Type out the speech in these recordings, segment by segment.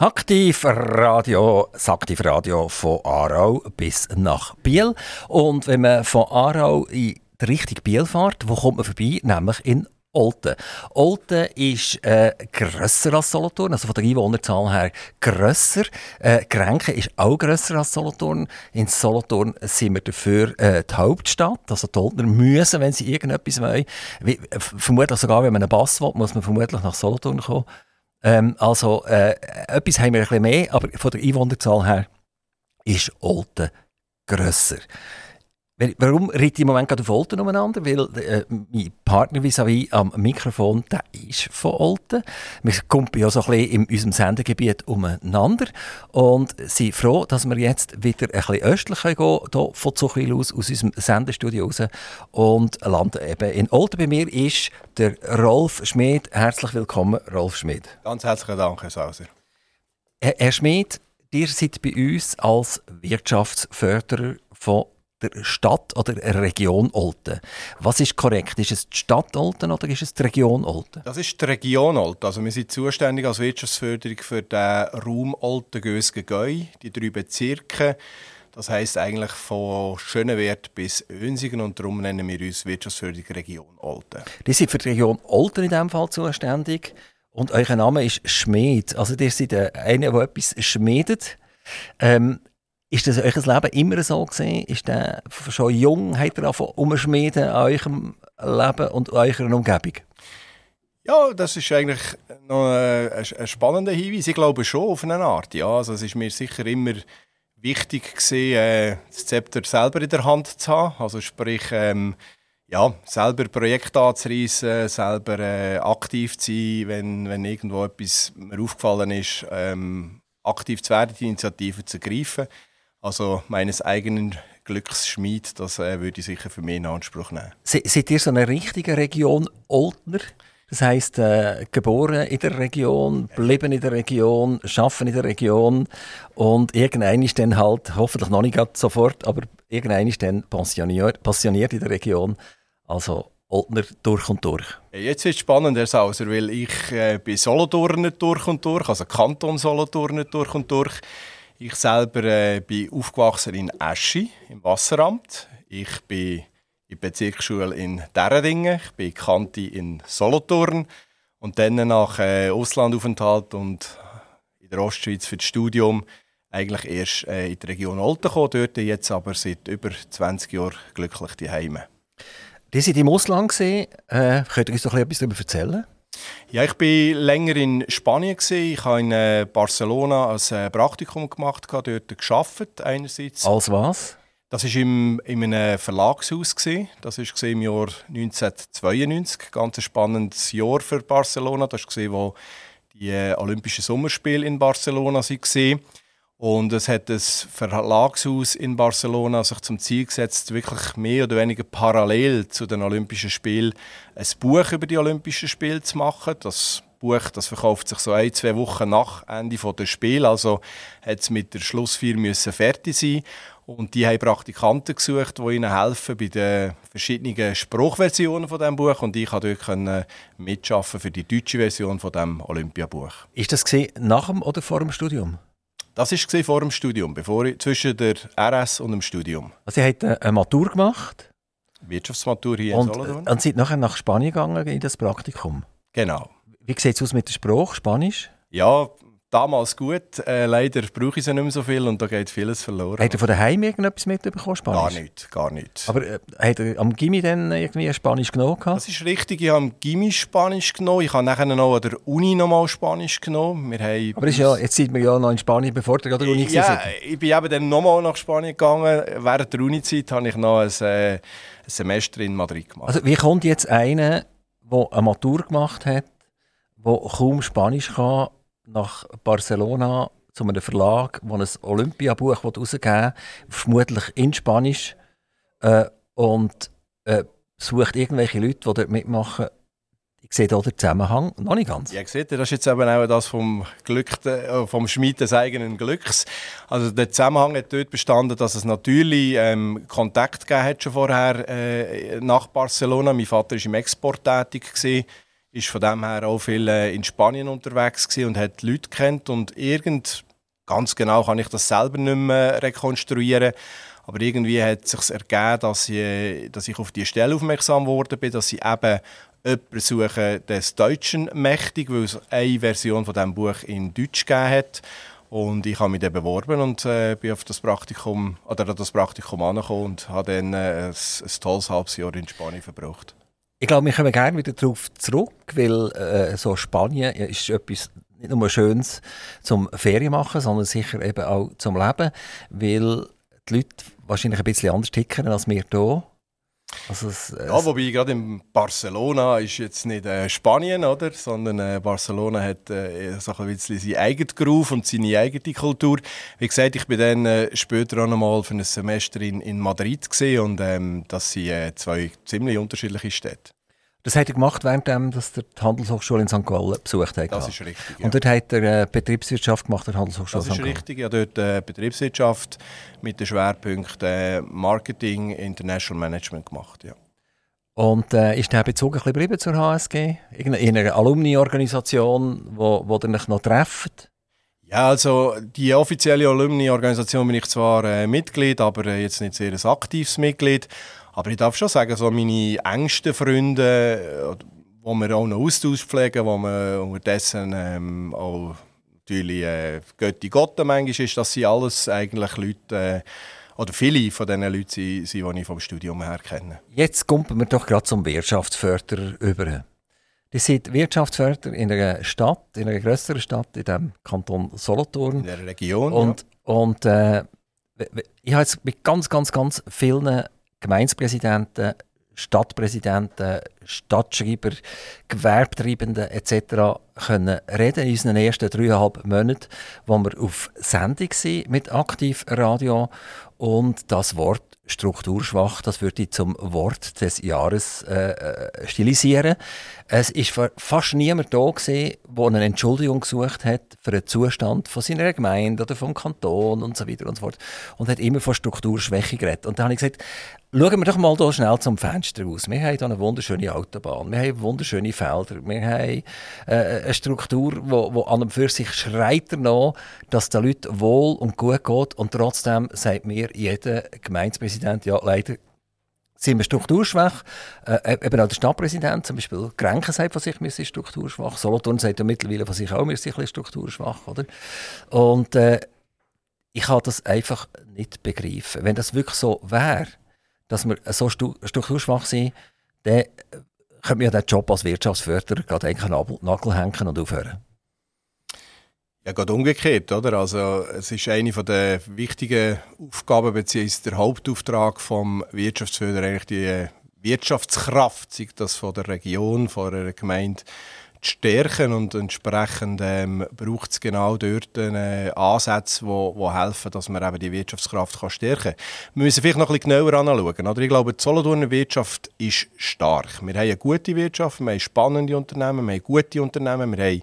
Aktiv Radio, das Aktiv Radio von Aarau bis nach Biel. Und wenn man von Aarau in die Richtung Biel fährt, wo kommt man vorbei? Nämlich in Olten. Olten ist äh, grösser als Solothurn, also von der Einwohnerzahl her grösser. Äh, Grenken ist auch grösser als Solothurn. In Solothurn sind wir dafür äh, die Hauptstadt. Also die Oltner müssen, wenn sie irgendetwas wollen, wie, vermutlich sogar, wenn man einen Bass will, muss man vermutlich nach Solothurn kommen. Ähm, also, äh, etwas haben wir ein bisschen mehr, aber von der Einwohnerzahl her ist Olten grösser. Warum reite ich im Moment gerade auf Olten umeinander? Weil äh, mein Partner vis vis am Mikrofon, der ist von Olten. Wir kommen ja so ein bisschen in unserem Sendegebiet umeinander und sind froh, dass wir jetzt wieder ein bisschen östlich gehen können, hier von Zuchwil aus, aus unserem Sendestudio raus und landen eben in Olten. Bei mir ist der Rolf Schmid. Herzlich willkommen, Rolf Schmid. Ganz herzlichen Dank, Herr Sauser. Herr, Herr Schmid, ihr seid bei uns als Wirtschaftsförderer von der Stadt oder der Region Olten. Was ist korrekt? Ist es die Stadt Olten oder ist es die Region Olten? Das ist die Region Olten. Also wir sind zuständig als Wirtschaftsförderung für den Raum Olten, Gösgen, Gäu, die drei Bezirke. Das heisst eigentlich von Schönewert bis Önsigen und darum nennen wir uns Wirtschaftsförderung Region Olten. Die sind für die Region Olten in diesem Fall zuständig und euer Name ist Schmied. Also ihr seid einer, der etwas schmiedet. Ähm, ist das euer Leben immer so gewesen? Ist der schon jung, hat er umschmieden an eurem Leben und eurer Umgebung? Ja, das ist eigentlich noch ein, spannender Hinweis. Ich glaube schon auf eine Art. Ja, also es ist mir sicher immer wichtig gewesen, äh, das Zepter selber in der Hand zu haben. Also sprich, ähm, ja, selber Projekte anzureissen, selber äh, aktiv zu sein, wenn, wenn irgendwo etwas mir aufgefallen ist, ähm, aktiv zu werden, die Initiative zu ergreifen. Also meines eigenen Glücksschmied, das äh, würde ich sicher für mich in Anspruch nehmen. Se, seid ihr so eine richtige Region Oldner? Das heisst, äh, geboren in der Region, bleiben in der Region, arbeiten in der Region und irgendein ist dann halt, hoffentlich noch nicht sofort, aber irgendein ist dann passioniert, passioniert in der Region. Also Oldner durch und durch. Jetzt wird es spannend, Herr Sauser, weil ich äh, bin Solothurner durch und durch, also Kanton Solothurner durch und durch. Ich selber äh, bin aufgewachsen in Eschi im Wasseramt. Ich bin in der Bezirksschule in Derredingen, ich bin Kanti in Solothurn und dann nach äh, Auslandaufenthalt und in der Ostschweiz für das Studium eigentlich erst äh, in die Region Olten gekommen, dort jetzt aber seit über 20 Jahren glücklich die Heime. Die sind im Ausland gesehen. Äh, könnt ihr uns doch etwas darüber erzählen? Ja, ich bin länger in Spanien gewesen. Ich habe in äh, Barcelona ein äh, Praktikum gemacht, dort geschafft einerseits. Als was? Das war im, in einem Verlagshaus. Gewesen. Das war im Jahr 1992. Ganz ein spannendes Jahr für Barcelona. Das war, wo die äh, Olympischen Sommerspiele in Barcelona waren. Und es hat das Verlagshaus in Barcelona sich zum Ziel gesetzt, wirklich mehr oder weniger parallel zu den Olympischen Spielen ein Buch über die Olympischen Spiele zu machen. Das Buch das verkauft sich so ein, zwei Wochen nach Ende der Spiele. Also hat es mit der Schlussfeier müssen fertig sein. Und die haben Praktikanten gesucht, die ihnen helfen bei den verschiedenen Spruchversionen von dem Buch. Und ich konnte dort mitschaffen für die deutsche Version von dem Olympiabuch. Ist das nach dem oder vor dem Studium? Das war vor dem Studium, bevor ich, zwischen der RS und dem Studium. Also, ihr habt eine Matur gemacht? Wirtschaftsmatur hier und, in Solothurn. Und seid nachher nach Spanien gegangen in das Praktikum? Genau. Wie sieht es aus mit dem Spruch, Spanisch? Ja, damals gut. Äh, leider brauche ich sie nicht mehr so viel und da geht vieles verloren. Hat er von daheim irgendetwas mitbekommen, Spanisch? Gar nicht, gar nicht. Aber äh, hat er am Gimmi dann irgendwie Spanisch genommen? Das ist richtig, ich habe am Gimmi Spanisch genommen. Ich habe nachher noch an der Uni nochmal Spanisch genommen. Wir haben Aber ist ja, jetzt seid wir ja noch in Spanien, bevor ihr an der Uni Ja, seid. ich bin eben dann nochmal nach Spanien gegangen. Während der Uni-Zeit habe ich noch ein, äh, ein Semester in Madrid gemacht. Also wie kommt jetzt einer, der eine Matur gemacht hat, der kaum Spanisch kann, nach Barcelona zu einem Verlag, der ein Olympiabuch herausgeben will, vermutlich in Spanisch, äh, und äh, sucht irgendwelche Leute, die dort mitmachen. Ich sehe hier den Zusammenhang noch nicht ganz. Ja, seht das ist jetzt eben auch das vom, Glück, äh, vom Schmied des eigenen Glücks. Also der Zusammenhang hat dort bestanden, dass es natürlich ähm, Kontakt gegeben hat schon vorher äh, nach Barcelona. Mein Vater war im Export tätig. Gewesen ist von dem her auch viel äh, in Spanien unterwegs und hat Leute kennt und irgend ganz genau kann ich das selber nicht mehr rekonstruieren. Aber irgendwie hat es sich ergeben, dass ich, dass ich auf die Stelle aufmerksam geworden bin, dass sie eben jemanden suchen des Deutschen mächtig, weil es eine Version von diesem Buch in Deutsch gegeben hat. Und ich habe mich dann beworben und äh, bin auf das Praktikum, oder das Praktikum angekommen und habe dann äh, ein, ein tolles halbes Jahr in Spanien verbracht. Ich glaube, wir kommen gerne wieder darauf zurück, weil äh, so Spanien ist etwas nicht nur Schönes zum Ferien machen, sondern sicher eben auch zum Leben, weil die Leute wahrscheinlich ein bisschen anders ticken als wir hier. Also es, es ja, wobei gerade in Barcelona ist jetzt nicht äh, Spanien, oder? sondern äh, Barcelona hat äh, so ein bisschen seinen eigenen Groove und seine eigene Kultur. Wie gesagt, ich bin dann äh, später auch noch mal für ein Semester in, in Madrid gesehen und ähm, das sind äh, zwei ziemlich unterschiedliche Städte. Das hat er gemacht, während dass der die Handelshochschule in St. Gallen besucht hat. Das ist richtig. Ja. Und dort hat er äh, Betriebswirtschaft gemacht, der Handelshochschule Das ist richtig. Ja, dort äh, Betriebswirtschaft mit dem Schwerpunkt äh, Marketing, International Management gemacht. Ja. Und äh, ist der Bezug ein bisschen geblieben zur HSG? In einer Alumni-Organisation, wo, wo ihr euch noch trefft? Ja, also die offizielle Alumni-Organisation bin ich zwar äh, Mitglied, aber äh, jetzt nicht sehr ein aktives Mitglied. Aber ich darf schon sagen, so meine engsten Freunde, äh, wo wir auch noch Austausch pflegen, wo wir unterdessen ähm, auch natürlich äh, Götti Gotte manchmal ist, dass sie alles eigentlich Leute, äh, oder viele von diesen Leuten sind, sind, die ich vom Studium her kenne. Jetzt kommen wir doch gerade zum Wirtschaftsförderer über. Die sind Wirtschaftsförderer in einer Stadt, in einer größeren Stadt, in dem Kanton Solothurn. In der Region, Und, ja. und äh, ich habe jetzt mit ganz, ganz, ganz vielen Gemeindepräsidenten, Stadtpräsidenten, Stadtschreiber, Gewerbetreibenden etc. können reden in unseren ersten dreieinhalb Monaten, wo wir auf Sendung sind mit Aktivradio und das Wort strukturschwach, das würde ich zum Wort des Jahres äh, äh stilisieren. Es war fast niemand da der eine Entschuldigung gesucht hat für den Zustand von seiner Gemeinde oder vom Kanton und so weiter und so fort und hat immer von Strukturschwäche geredet. Und dann habe ich gesagt, Schauen wir doch mal hier schnell zum Fenster raus. Wir haben hier eine wunderschöne Autobahn, wir haben wunderschöne Felder, wir haben äh, eine Struktur, die an und für sich schreit danach, dass den Leuten wohl und gut geht und trotzdem sagt mir jeder Gemeindepräsident, ja leider sind wir strukturschwach. Äh, eben auch der Stadtpräsident zum Beispiel Grenken sagt von sich, wir sind strukturschwach. Solothurn sagt ja mittlerweile von sich auch, wir sind ein strukturschwach. Oder? Und äh, ich kann das einfach nicht begreifen. Wenn das wirklich so wäre, dass wir so strukturschwach sind, dann könnte man ja den Job als Wirtschaftsförderer gerade den Nagel hängen und aufhören. Ja, gerade umgekehrt, oder? Also, es ist eine der wichtigen Aufgaben, beziehungsweise der Hauptauftrag vom Wirtschaftsförderer, eigentlich die Wirtschaftskraft, sei das von der Region, von einer Gemeinde, stärken und entsprechend ähm, braucht es genau dort äh, Ansätze, wo, wo helfen, dass man eben die Wirtschaftskraft kann stärken kann. Wir müssen vielleicht noch ein genauer anschauen. Oder? Ich glaube, die Solothurner Wirtschaft ist stark. Wir haben eine gute Wirtschaft, wir haben spannende Unternehmen, wir haben gute Unternehmen, wir haben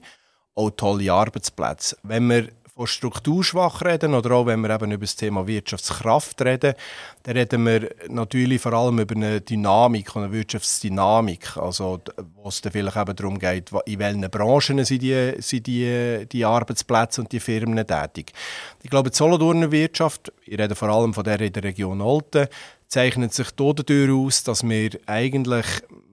auch tolle Arbeitsplätze. Wenn wir von strukturschwach reden oder auch wenn wir eben über das Thema Wirtschaftskraft reden, dann reden wir natürlich vor allem über eine Dynamik, eine Wirtschaftsdynamik, also wo es dann vielleicht eben darum geht, in welchen Branchen sind die, sind die, die Arbeitsplätze und die Firmen tätig. Ich glaube, die Solothurner Wirtschaft, ich rede vor allem von der in der Region Olten, zeichnet sich dadurch aus, dass wir eigentlich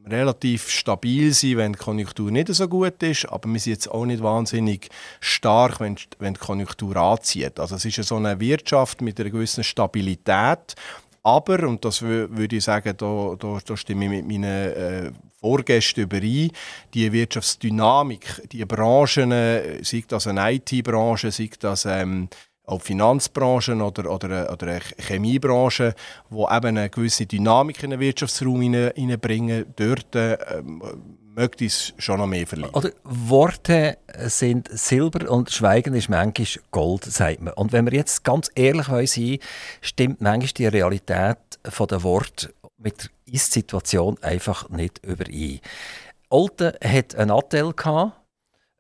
relativ stabil sind, wenn die Konjunktur nicht so gut ist, aber wir sind jetzt auch nicht wahnsinnig stark, wenn, wenn die Konjunktur anzieht. Also es ist so eine Wirtschaft mit einer gewissen Stabilität, aber, und das würde ich sagen, da, da, da stimme ich mit meinen äh, Vorgästen überein, die Wirtschaftsdynamik, die Branchen, äh, sei das eine IT-Branche, sei das ähm, auch Finanzbranchen oder, oder, oder Chemiebranche, die eben eine gewisse Dynamik in den Wirtschaftsraum hineinbringen, dort äh, möchte ich schon noch mehr verlieren. Oder Worte sind Silber und Schweigen ist manchmal Gold, sagt man. Und wenn wir jetzt ganz ehrlich sein stimmt manchmal die Realität der Worte mit der Ist-Situation einfach nicht überein. Olten hat einen Anteil gehabt,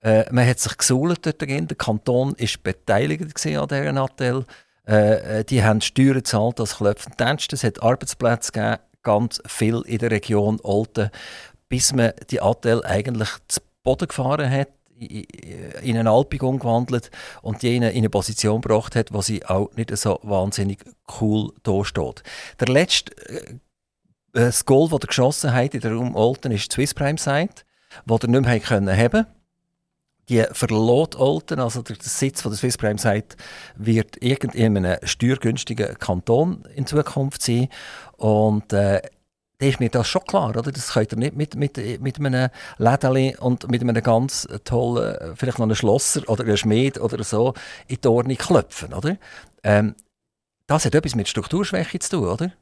äh, man hat sich gesuhlt dort drin. Der Kanton war beteiligt an dieser Nattel. Äh, äh, die haben Steuern gezahlt als klopfend Dienst. Es hat Arbeitsplätze gegeben, ganz viel in der Region Olten. bis man die Adel eigentlich zu Boden gefahren hat, in eine Alpig umgewandelt und die in eine Position gebracht hat, wo sie auch nicht so wahnsinnig cool da steht. Der letzte äh, das Goal, das er geschossen hat in der Raum Olten, ist die Swiss Prime Site, wo er nicht mehr haben die verlot Olten, also der Sitz von der Swiss Prime Site, wird in einem steuergünstigen Kanton in Zukunft sein. Und äh, da ist mir das schon klar, oder? Das könnt ihr nicht mit, mit, mit einem Lädeli und mit einem ganz tollen, vielleicht noch einem Schlosser oder einem Schmied oder so in die Ordnung klopfen, oder? Ähm, das hat etwas mit Strukturschwäche zu tun, oder?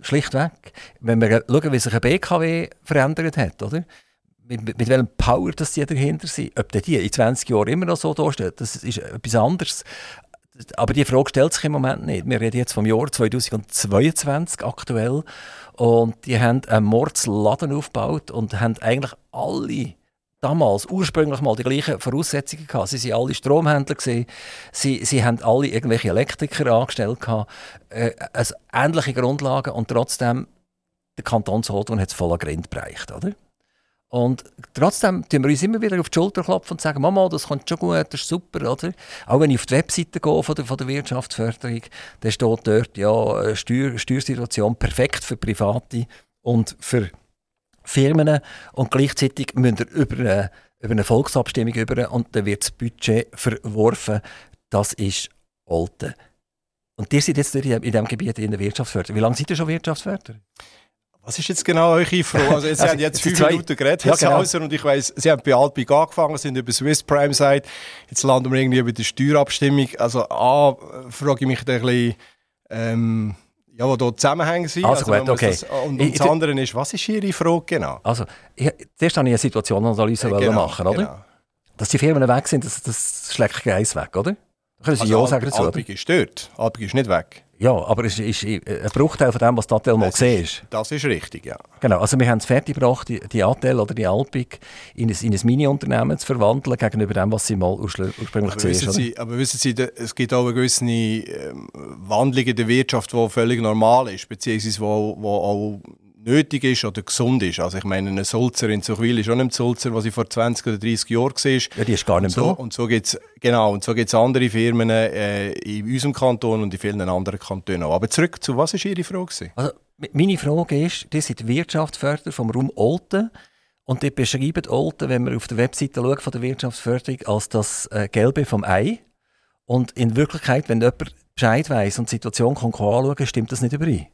Schlichtweg. Wenn wir schauen, wie sich ein BKW verändert hat, oder? Mit, mit welchem Power das die dahinter sind, ob die in 20 Jahren immer noch so dastehen, das ist etwas anderes. Aber die Frage stellt sich im Moment nicht. Wir reden jetzt vom Jahr 2022 aktuell und die haben einen Mordsladen aufgebaut und haben eigentlich alle damals ursprünglich mal die gleichen Voraussetzungen gehabt. Sie waren alle Stromhändler, gewesen. sie, sie haben alle irgendwelche Elektriker angestellt, gehabt. Äh, also ähnliche Grundlagen und trotzdem der Kanton Solothurn hat es voller Grind bereicht, oder? Und trotzdem tun wir uns immer wieder auf die Schulter klopfen und sagen, Mama, das kommt schon gut, das ist super, oder? Auch wenn ich auf die Webseite gehe von der, von der Wirtschaftsförderung, dann steht dort, ja, Steuer, Steuersituation perfekt für Private und für Firmen und gleichzeitig müssen wir über eine, über eine Volksabstimmung über und dann wird das Budget verworfen. Das ist Olten. Und ihr seid jetzt in diesem Gebiet in der Wirtschaftsförderung. Wie lange seid ihr schon Wirtschaftsförderer? Was ist jetzt genau eure Frage? Also jetzt, also, haben jetzt fünf zwei, Minuten geredet, ja, genau. und ich weiss, Sie haben bei Alpig angefangen, sind über Swiss Prime Side, jetzt landen wir irgendwie bei der Steuerabstimmung. Also A, frage ich mich da ein bisschen, ähm, ja, wo dort Zusammenhänge sind. Also, also gut, okay. Das, und, und das andere ist, was ist Ihre Frage genau? Also, ich, zuerst wollte ich eine Situationanalyse genau, machen, oder? Genau. Dass die Firmen weg sind, das, das schlägt Geist weg, oder? Können Sie also, Ja sagen dazu, Alpig ist dort, Alpig ist nicht weg. Ja, aber es ist, ein Bruchteil von dem, was die Atel mal gesehen ist. Das ist richtig, ja. Genau, also wir haben es fertiggebracht, die, die Atel oder die Alpig in ein, in ein Mini-Unternehmen zu verwandeln gegenüber dem, was sie mal ursprünglich gesehen haben. Aber wissen Sie, es gibt auch eine gewisse ähm, Wandlung in der Wirtschaft, die völlig normal ist, beziehungsweise wo, wo auch nötig ist oder gesund ist. Also ich meine, eine Sulzer in Zuchwil ist auch nicht Sulzer, was ich vor 20 oder 30 Jahren war. Ja, die ist gar nicht so. Da. Und so gibt's, genau, und so gibt es andere Firmen äh, in unserem Kanton und in vielen anderen Kantonen auch. Aber zurück zu, was war Ihre Frage? Also, meine Frage ist, die sind Wirtschaftsförderer vom Raum Olten und die beschreiben Olten, wenn man auf der Webseite schaut von der Wirtschaftsförderung, als das äh, Gelbe vom Ei. Und in Wirklichkeit, wenn jemand Bescheid weiss und die Situation kann anschauen, stimmt das nicht überein.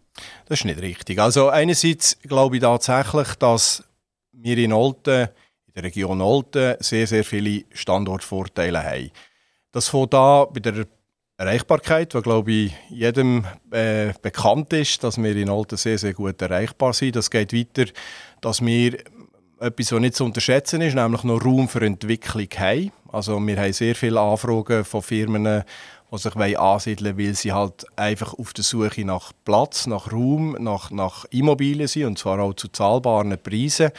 Das ist nicht richtig. Also einerseits glaube ich tatsächlich, dass wir in Olten, in der Region Olten, sehr, sehr viele Standortvorteile haben. Das fängt an bei der Erreichbarkeit, wo glaube ich jedem äh, bekannt ist, dass wir in Olten sehr, sehr gut erreichbar sind. Das geht weiter, dass wir etwas, was nicht zu unterschätzen ist, nämlich noch Raum für Entwicklung haben. Also wir haben sehr viele Anfragen von Firmen, die sich ansiedeln wollen, weil sie halt einfach auf der Suche nach Platz, nach Raum, nach, nach Immobilien sind, und zwar auch zu zahlbaren Preisen.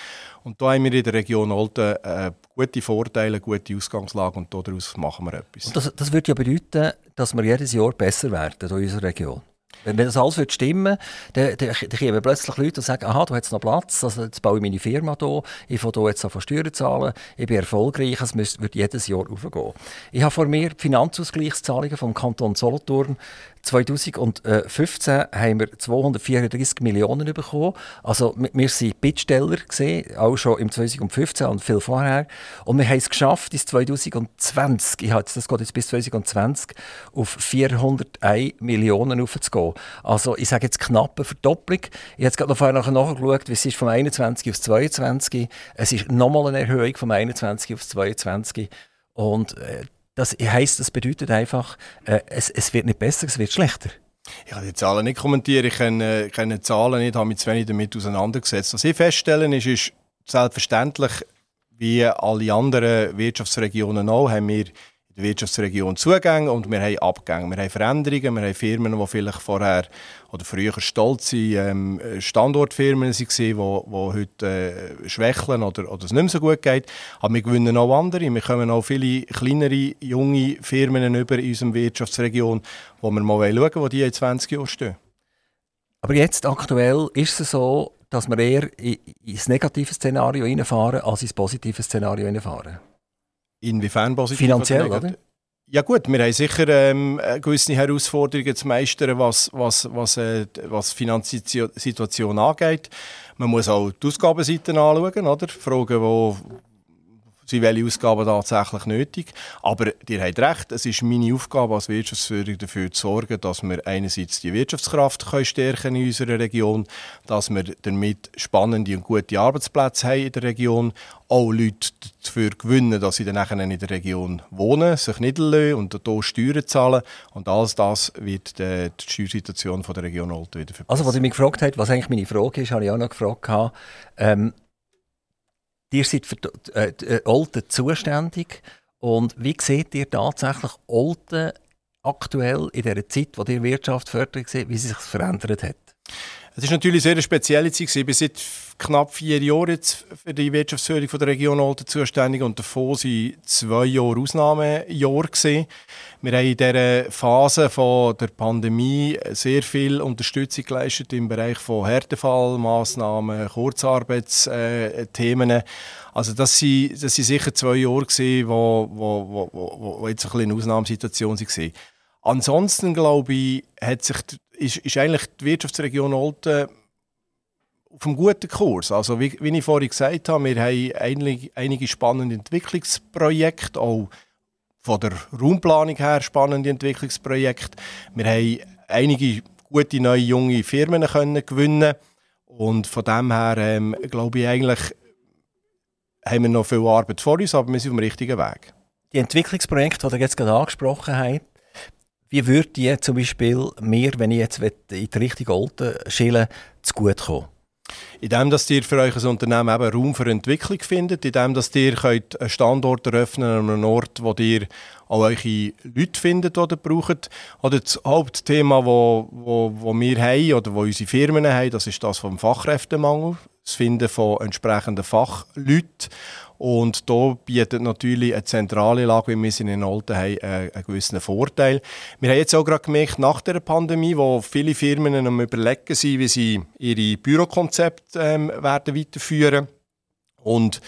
Und da haben wir in der Region Olten äh, gute Vorteile, gute Ausgangslage und daraus machen wir etwas. Und das, das würde ja bedeuten, dass wir jedes Jahr besser werden in unserer Region. Wenn das alles würde stimmen dann, dann, dann kommen plötzlich Leute und sagen, aha, du hast noch Platz, also jetzt baue ich meine Firma hier, ich fange hier jetzt an Steuern zahlen, ich bin erfolgreich, es wird jedes Jahr aufgehen. Ich habe vor mir die Finanzausgleichszahlungen vom Kanton Solothurn 2015 haben wir 234 Millionen bekommen. Also wir sind Bittsteller auch schon im 2015 und viel vorher. Und wir haben es geschafft, bis 2020, ich habe das geht jetzt bis 2020, auf 401 Millionen aufzugehen. Also ich sage jetzt knappe Verdopplung. Ich habe gerade noch vorher nachgeschaut, wie es ist vom 21 auf 22. Es ist nochmal eine Erhöhung vom 21 auf 22. Und äh, das heisst, das bedeutet einfach, äh, es, es wird nicht besser, es wird schlechter. Ich kann die Zahlen nicht kommentieren, ich kenne, kenne Zahlen nicht, habe mich zu wenig damit auseinandergesetzt. Was ich feststellen ist, ist selbstverständlich, wie alle anderen Wirtschaftsregionen auch, haben wir der Wirtschaftsregion Zugänge und wir haben Abgänge. Wir haben Veränderungen, wir haben Firmen, die vielleicht vorher oder früher stolz sind, ähm, Standortfirmen waren, die, die heute äh, schwächeln oder, oder es nicht mehr so gut geht. Aber wir gewinnen auch andere. Wir kommen auch viele kleinere, junge Firmen über in unserer Wirtschaftsregion, wo wir mal schauen wollen, wo die in 20 Jahren stehen. Aber jetzt aktuell ist es so, dass wir eher ins negative Szenario reinfahren, als ins positive Szenario reinfahren? Inwiefern positiv? Finanziell, oder? Ja gut, wir haben sicher ähm, gewisse Herausforderungen zu meistern, was, was, was, äh, was die Finanzsituation angeht. Man muss auch die Ausgabenseite anschauen, oder? Fragen, wo, sind welche Ausgaben tatsächlich nötig. Aber ihr habt recht, es ist meine Aufgabe als Wirtschaftsführer dafür zu sorgen, dass wir einerseits die Wirtschaftskraft können stärken in unserer Region, dass wir damit spannende und gute Arbeitsplätze haben in der Region, auch Leute dafür gewinnen, dass sie dann in der Region wohnen, sich niederlassen und hier Steuern zahlen. Und alles das wird die, die Steuersituation von der Region Olten wieder verbessern. Also, was ich mich gefragt habe, was eigentlich meine Frage ist, habe ich auch noch gefragt. Ähm, Ihr seid für äh, äh, Olten zuständig. Und wie seht ihr tatsächlich Olten aktuell in der Zeit, wo ihr Wirtschaft fördert, wie sie sich verändert hat? Es ist natürlich eine sehr spezielle Zeit. Ich bin seit knapp vier Jahren jetzt für die Wirtschaftsförderung der Region Olten zuständig und davon waren zwei Jahre Ausnahmejahr. Gewesen. Wir haben in dieser Phase von der Pandemie sehr viel Unterstützung geleistet im Bereich von Härtefallmaßnahmen, Kurzarbeitsthemen. Also das waren das sind sicher zwei Jahre, gewesen, wo, wo, wo, wo jetzt ein bisschen eine Ausnahmesituation waren. Ansonsten glaube ich, hat sich, ist, ist eigentlich die Wirtschaftsregion Olten auf einem guten Kurs. Also wie, wie ich vorhin gesagt habe, wir haben einige, einige spannende Entwicklungsprojekte, auch von der Raumplanung her spannende Entwicklungsprojekte. Wir haben einige gute neue junge Firmen können gewinnen und von dem her ähm, glaube ich eigentlich haben wir noch viel Arbeit vor uns, aber wir sind auf dem richtigen Weg. Die Entwicklungsprojekte, die ihr jetzt gerade angesprochen habt, wie würde die zum Beispiel mir, wenn ich jetzt in die Richtung Olten schillen, zu gut kommen? Indem, dass ihr für euch ein Unternehmen eben Raum für Entwicklung findet, indem, dass ihr könnt einen Standort eröffnen an einem Ort, wo ihr auch eure Leute findet, die ihr braucht. Oder das Hauptthema, das wo, wo, wo wir haben oder wo unsere Firmen haben, das ist das vom Fachkräftemangel, das Finden von entsprechenden Fachleuten. Und da bietet natürlich eine zentrale Lage, wie wir sie in Olten haben, einen, gewissen Vorteil. Wir haben jetzt auch gerade gemerkt, nach der Pandemie, wo viele Firmen am überlegen sind, wie sie ihre Bürokonzepte ähm, werden weiterführen und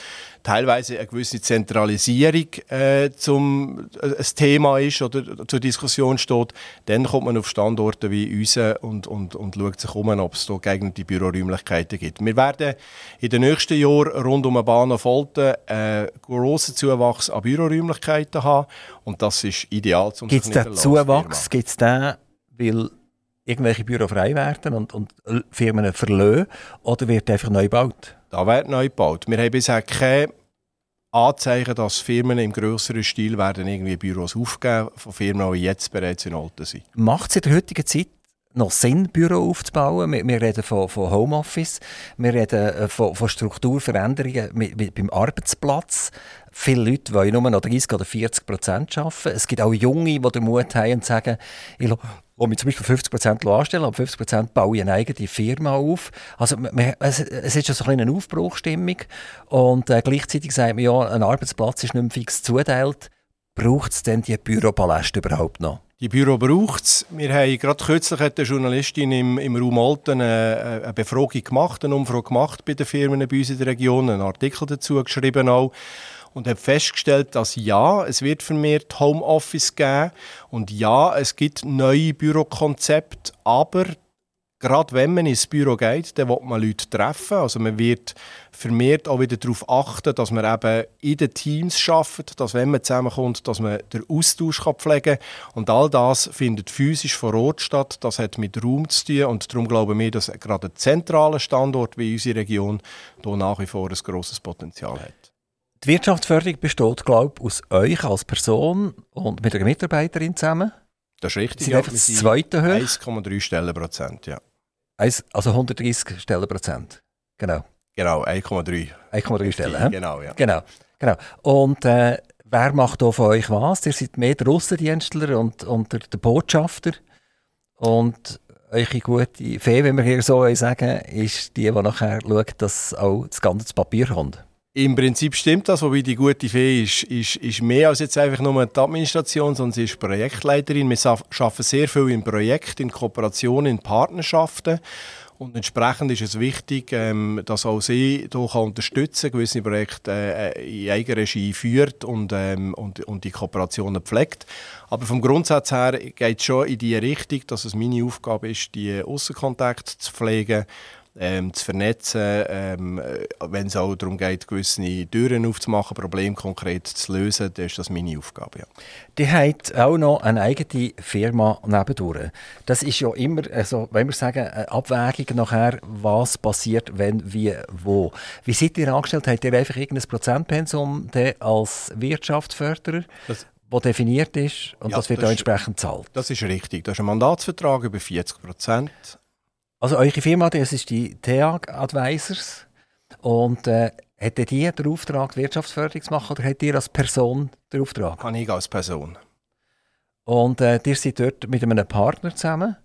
teilweise eine gewisse Zentralisierung äh, zum äh, ein Thema ist oder zur Diskussion steht, dann kommt man auf Standorte wie unsere und, und, und schaut sich um, ob es da geeignete Büroräumlichkeiten gibt. Wir werden in den nächsten Jahren rund um den Bahnhof Olten einen grossen Zuwachs an Büroräumlichkeiten haben und das ist ideal zum Gibt es den Zuwachs, gibt es den, weil irgendwelche Büro frei werden und, und Firmen verlöhen oder wird einfach neu gebaut? Da wird neu gebaut. Wir haben bisher keine Anzeichen, dass Firmen im größeren Stil werden irgendwie Büros aufgeben von Firmen, die jetzt bereits in Olten sind. Macht es in der heutigen Zeit noch Sinn, Büro aufzubauen? Wir, wir reden von, von, Homeoffice, wir reden äh, von, von Strukturveränderungen mit, mit, beim Arbeitsplatz. Viele Leute wollen nur noch 30 oder 40 Prozent arbeiten. Es gibt auch Junge, die den Mut haben und sagen, ich wo wir zum Beispiel 50 Prozent anstellen, aber 50 Prozent bauen eine eigene Firma auf. Also es, es ist so eine Aufbruchstimmung und äh, gleichzeitig sagt man ja, ein Arbeitsplatz ist nicht mehr fix zuteilt. Braucht es denn die Büropaläste überhaupt noch? Die Büro braucht es. Wir haben gerade kürzlich eine Journalistin im, im Raum Alten eine, eine Befragung gemacht, eine Umfrage gemacht bei den Firmen bei uns in der Region, einen Artikel dazu geschrieben auch und habe festgestellt, dass ja, es wird vermehrt Homeoffice geben und ja, es gibt neue Bürokonzepte, aber gerade wenn man ins Büro geht, dann will man Leute treffen. Also man wird vermehrt auch wieder darauf achten, dass man eben in den Teams schafft, dass wenn man zusammenkommt, dass man den Austausch kann pflegen kann. Und all das findet physisch vor Ort statt. Das hat mit Raum zu tun und darum glauben wir, dass gerade ein zentraler Standort wie unsere Region hier nach wie vor ein grosses Potenzial hat. Die Wirtschaftsförderung besteht, glaube ich, aus euch als Person und mit einer Mitarbeiterin zusammen. Das ist richtig. Sie ja, einfach das zweite höher. 1,3 Stellenprozent, ja. Also 130 Stellenprozent. Genau. Genau, 1,3. 1,3 Stellen. Genau, ja. Genau. genau. Und äh, wer macht da von euch was? Ihr seid mehr der Russendienstler und, und der, der Botschafter. Und eure gute Fee, wenn wir hier so sagen, ist die, die nachher schaut, dass auch das ganze Papier kommt. Im Prinzip stimmt das, wobei die gute Fee ist, ist, ist mehr als jetzt einfach nur die Administration, sondern sie ist Projektleiterin. Wir arbeiten sehr viel in Projekten, in Kooperationen, in Partnerschaften. Und entsprechend ist es wichtig, ähm, dass auch sie hier unterstützen gewisse Projekte äh, in Eigenregie führt und, ähm, und, und die Kooperationen pflegt. Aber vom Grundsatz her geht es schon in die Richtung, dass es meine Aufgabe ist, die Außenkontakte zu pflegen ähm, zu vernetzen, ähm, äh, wenn es auch darum geht, gewisse Türen aufzumachen, Probleme konkret zu lösen, dann ist das meine Aufgabe. Ja. Die hat auch noch eine eigene Firma nebendurch. Das ist ja immer, also, wenn wir sagen, eine Abwägung nachher, was passiert, wenn, wie, wo. Wie seid ihr angestellt? Habt ihr einfach irgendein Prozentpensum als Wirtschaftsförderer? Das wo definiert ist und ja, das wird das auch entsprechend bezahlt. Das ist richtig. Das ist ein Mandatsvertrag über 40 Prozent. Also eure Firma, das ist die TEAG Advisors. Und äh, hätte die den Auftrag, Wirtschaftsförderung zu machen oder hättet ihr als Person den Auftrag? Kann ich als Person. Und äh, ihr seid dort mit einem Partner zusammen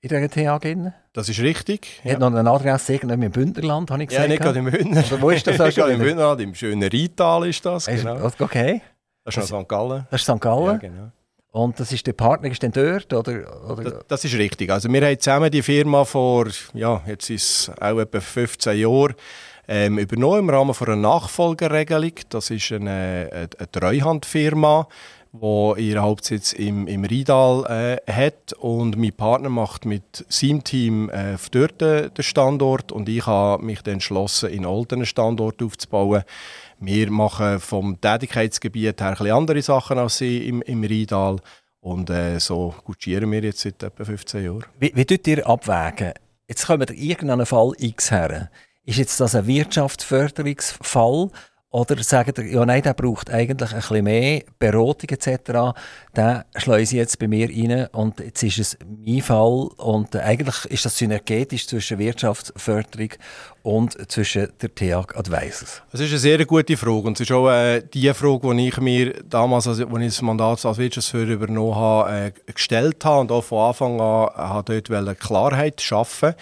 in der TEAG? Das ist richtig. Ja. Hat noch eine Adresse irgendwo im Bündnerland, habe ich gesagt. Ja, nicht gerade im Bündner. Also, wo ist das? nicht gerade im Bündnerland, im schönen Rital ist das. Genau. Okay. Das ist noch St. Gallen. Das ist St. Gallen. Ja, genau. Und das ist der Partner ist dann dort? Oder, oder? Das, das, ist richtig. Also wir haben zusammen die Firma vor, ja, jetzt ist es auch etwa 15 Jahren, ähm, übernommen im Rahmen von einer Nachfolgeregelung. Das ist eine, eine, eine Treuhandfirma, die ihren Hauptsitz im, im Riedal äh, hat. Und mein Partner macht mit seinem Team äh, dort den Standort und ich habe mich dann entschlossen, in Olten einen Standort aufzubauen. Wir machen vom Tätigkeitsgebiet her ein andere Sachen als sie im, im Rheindal. Und äh, so kutschieren wir jetzt seit etwa 15 Jahren. Wie, wie tut ihr abwägen? Jetzt kommt irgendeinen Fall X her. Ist jetzt das ein Wirtschaftsförderungsfall oder sagt ihr, ja nein, der braucht eigentlich ein bisschen mehr Beratung etc. Den schleuse ich jetzt bei mir rein und jetzt ist es mein Fall und eigentlich ist das synergetisch zwischen Wirtschaftsförderung und zwischen der TEAG Advisors. Das ist eine sehr gute Frage und es ist auch äh, die Frage, die ich mir damals, als, ich das Mandat als Wirtschaftsführer übernommen habe, äh, gestellt habe und auch von Anfang an habe dort Klarheit schaffen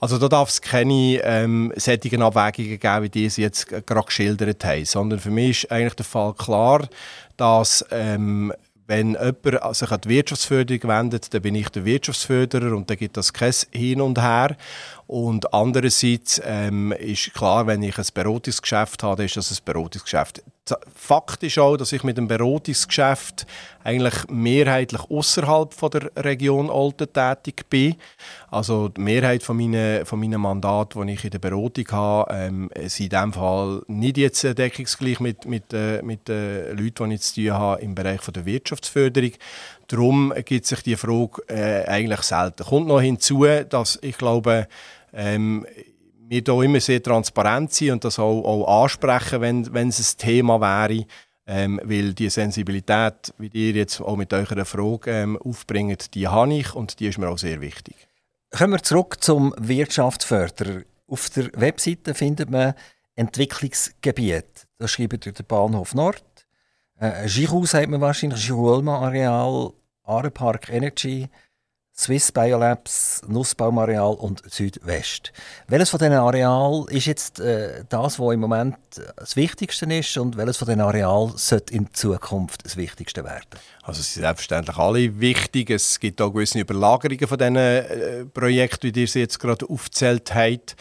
also da darf es keine ähm, solchen Abwägungen geben, wie die Sie jetzt gerade geschildert haben, sondern für mich ist eigentlich der Fall klar, dass ähm, wenn jemand sich an die Wirtschaftsförderung wendet, dann bin ich der Wirtschaftsförderer und dann gibt das kein Hin und Her. Und andererseits ähm, ist klar, wenn ich ein Beratungsgeschäft habe, ist das ein Beratungsgeschäft. Fakt ist auch, dass ich mit dem Beratungsgeschäft eigentlich mehrheitlich außerhalb der Region Olten tätig bin. Also die Mehrheit von meinen, von meinen Mandaten, die ich in der Beratung habe, ähm, sind in diesem Fall nicht jetzt deckungsgleich mit, mit, äh, mit den Leuten, die ich zu tun habe im Bereich von der Wirtschaftsförderung. Darum gibt sich die Frage äh, eigentlich selten. Kommt noch hinzu, dass ich glaube, ähm, wir hier immer sehr transparent sind und das auch, auch ansprechen, wenn, wenn es ein Thema wäre. Ähm, weil die Sensibilität, wie ihr jetzt auch mit eurer Frage ähm, aufbringt, die habe ich und die ist mir auch sehr wichtig. Kommen wir zurück zum Wirtschaftsförderer. Auf der Webseite findet man Entwicklungsgebiet. Da schreibt ihr den Bahnhof Nord, äh, Giroux sagt man wahrscheinlich, Giroulma-Areal, Arenpark Energy, Swiss Biolabs, Nussbaumareal und Südwest. Welches von diesen Arealen ist jetzt äh, das, was im Moment das Wichtigste ist und welches von diesen Arealen sollte in Zukunft das Wichtigste werden? Also sie sind selbstverständlich alle wichtig. Es gibt auch gewisse Überlagerungen von diesen äh, Projekten, wie ihr sie jetzt gerade aufgezählt habt.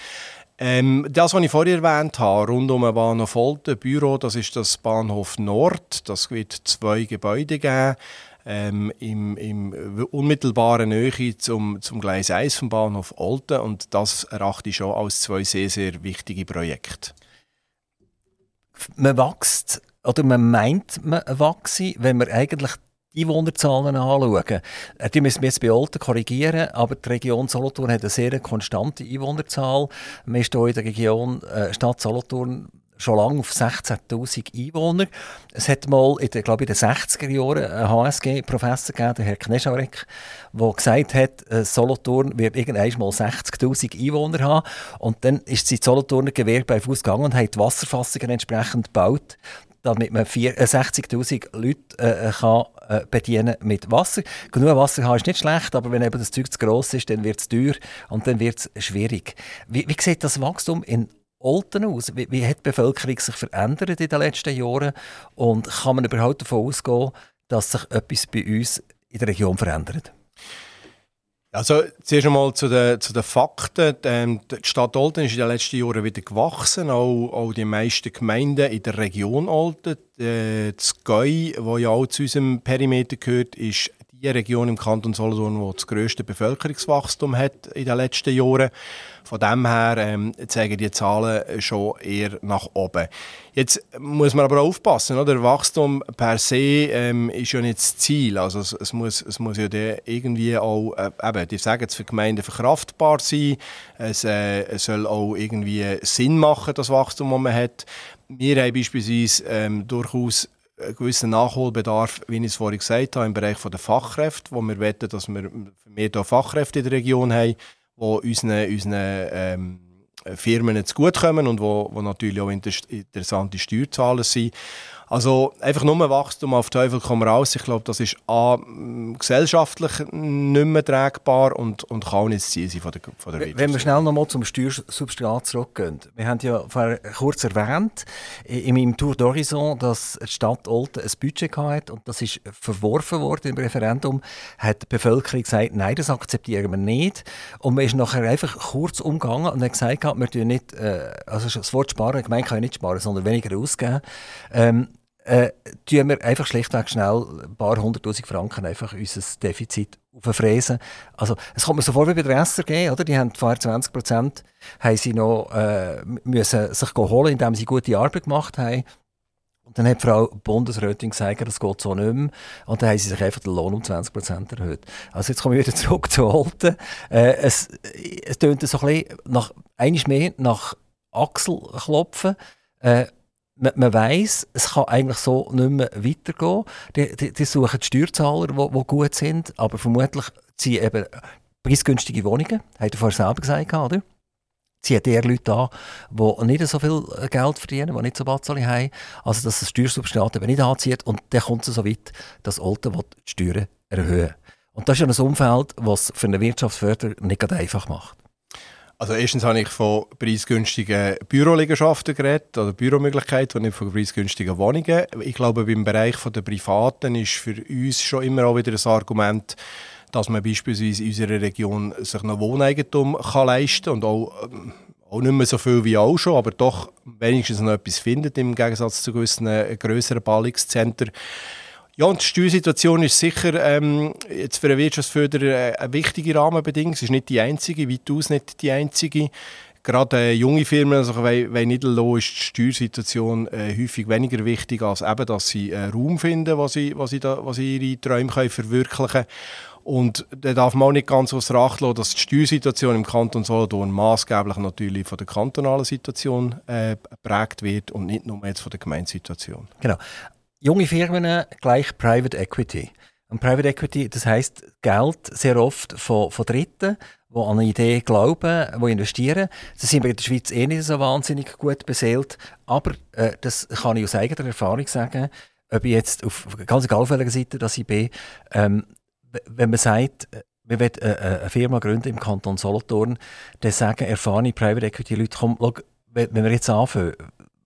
Ähm, das, was ich vorher erwähnt habe, rund um den Bahnhof Olten, Büro, das ist das Bahnhof Nord. Das wird zwei Gebäude geben ähm, im, im unmittelbaren Nähe zum, zum Gleis 1 vom Bahnhof Olten und das erachte ich schon als zwei sehr, sehr wichtige Projekte. Man wächst oder man meint, man wachse, wenn man eigentlich die Einwohnerzahlen anschauen. Äh, die müssen wir jetzt bei Olten korrigieren, aber die Region Solothurn hat eine sehr konstante Einwohnerzahl. Wir sind hier in der Region äh, Stadt Solothurn schon lange auf 16.000 Einwohner. Es hat mal in den, glaube in den 60er Jahren einen HSG-Professor gegeben, Herr Knescharek, der gesagt hat, äh, Solothurn wird irgendwann mal 60.000 Einwohner haben. Und dann ist sie Solothurner Gewerbe auf ausgegangen und hat die Wasserfassungen entsprechend gebaut, damit man äh, 60.000 Leute äh, kann, äh, bedienen mit Wasser. Genug Wasser haben ist nicht schlecht, aber wenn eben das Zeug zu gross ist, dann wird es teuer und dann wird es schwierig. Wie, wie sieht das Wachstum in Olten aus? Wie, wie, hat die Bevölkerung sich verändert in den letzten Jahren? Und kann man überhaupt davon ausgehen, dass sich etwas bei uns in der Region verändert? Also zuerst einmal zu den, zu den Fakten. Ähm, die Stadt Olten ist in den letzten Jahren wieder gewachsen, auch, auch die meisten Gemeinden in der Region Olten. Äh, das Gäu, das ja auch zu unserem Perimeter gehört, ist die Region im Kanton Solothurn, die das grösste Bevölkerungswachstum hat in den letzten Jahren. Von dem her ähm, zeigen die Zahlen schon eher nach oben. Jetzt muss man aber aufpassen, oder? Wachstum per se ähm, ist ja nicht das Ziel. Also es, es muss, es muss ja irgendwie auch, äh, eben, die sagen es für Gemeinden verkraftbar sein. Es, äh, es soll auch irgendwie Sinn machen, das Wachstum, das man hat. Wir haben beispielsweise ähm, durchaus einen gewissen Nachholbedarf, wie ich es vorhin gesagt habe, im Bereich der Fachkräfte, wo wir wetten, dass wir mehr Fachkräfte in der Region haben, die unseren, unseren ähm, Firmen zugutekommen und wo, wo natürlich auch interessante Steuerzahler sind. Also einfach nur Wachstum auf Teufel komm raus. Ich glaube, das ist A, gesellschaftlich nicht mehr tragbar und, und kann nicht das Ziel sein von der, von der Wirtschaft. Wenn wir schnell nochmal zum Steuersubstrat zurückgehen. Wir haben ja vorher kurz erwähnt, in meinem Tour d'Horizon, dass die Stadt Olten ein Budget hatte und das ist verworfen worden im Referendum. Hat die Bevölkerung gesagt, nein, das akzeptieren wir nicht. Und man ist nachher einfach kurz umgegangen und hat gesagt, wir tun nicht, äh, also das Wort sparen, gemeint kann ich nicht sparen, sondern weniger ausgeben. Ähm, äh, tun wir einfach schlichtweg schnell ein paar hunderttausend Franken einfach unser Defizit auffräsen. Also, es kommt mir so vor wie bei der SRG, oder? Die haben vorher 20 Prozent, haben sie noch, äh, müssen sich holen, indem sie gute Arbeit gemacht haben. Und dann hat Frau Bundesrätin gesagt, das geht so nicht mehr. Und dann haben sie sich einfach den Lohn um 20 Prozent erhöht. Also jetzt komme ich wieder zurück zu Holten. Äh, es, es tönt so ein bisschen nach, mehr nach Achselklopfen. Äh, man, man weiss, es kann eigentlich so nicht mehr weitergehen. Die, die, die suchen die Steuerzahler, die gut sind, aber vermutlich ziehen eben preisgünstige Wohnungen, hat er vorher selber gesagt, oder? ziehen die Leute an, die nicht so viel Geld verdienen, die nicht so Batzeli haben. Also, dass das Steuersubstrat eben nicht anzieht. Und dann kommt es so weit, dass Alten die Steuern erhöhen Und das ist ja ein Umfeld, das für eine Wirtschaftsförder nicht einfach macht. Also erstens habe ich von preisgünstigen Büroliegenschaften geredet, oder Büromöglichkeiten, und nicht von preisgünstigen Wohnungen. Ich glaube, beim Bereich der Privaten ist für uns schon immer auch wieder ein Argument, dass man beispielsweise in unserer Region sich noch Wohneigentum kann leisten und auch, ähm, auch nicht mehr so viel wie auch schon, aber doch wenigstens noch etwas findet im Gegensatz zu gewissen äh, grösseren Ballungszentren. Ja, und die Steuersituation ist sicher ähm, jetzt für einen Wirtschaftsförderer äh, eine wichtige Rahmenbedingung. Es ist nicht die einzige, weitaus nicht die einzige. Gerade äh, junge Firmen, also bei, bei Niederloh ist die Steuersituation äh, häufig weniger wichtig, als eben, dass sie äh, Raum finden, wo sie, wo sie, da, wo sie ihre Träume können verwirklichen können. Und da darf man auch nicht ganz außer Acht lassen, dass die Steuersituation im Kanton Solothurn maßgeblich natürlich von der kantonalen Situation äh, geprägt wird und nicht nur jetzt von der Gemeindesituation. Genau junge Firmen gleich Private Equity. Und Private Equity, das heißt Geld sehr oft von, von Dritten, die an eine Idee glauben, die investieren. Das sind wir in der Schweiz eh nicht so wahnsinnig gut beseelt. Aber äh, das kann ich aus eigener Erfahrung sagen, ob ich jetzt auf ganz egal welcher Seite dass ich bin, ähm, wenn man sagt, wir wollen äh, äh, eine Firma gründen im Kanton Solothurn, dann sagen erfahrene Private Equity Leute, komm, schau, wenn wir jetzt anfangen,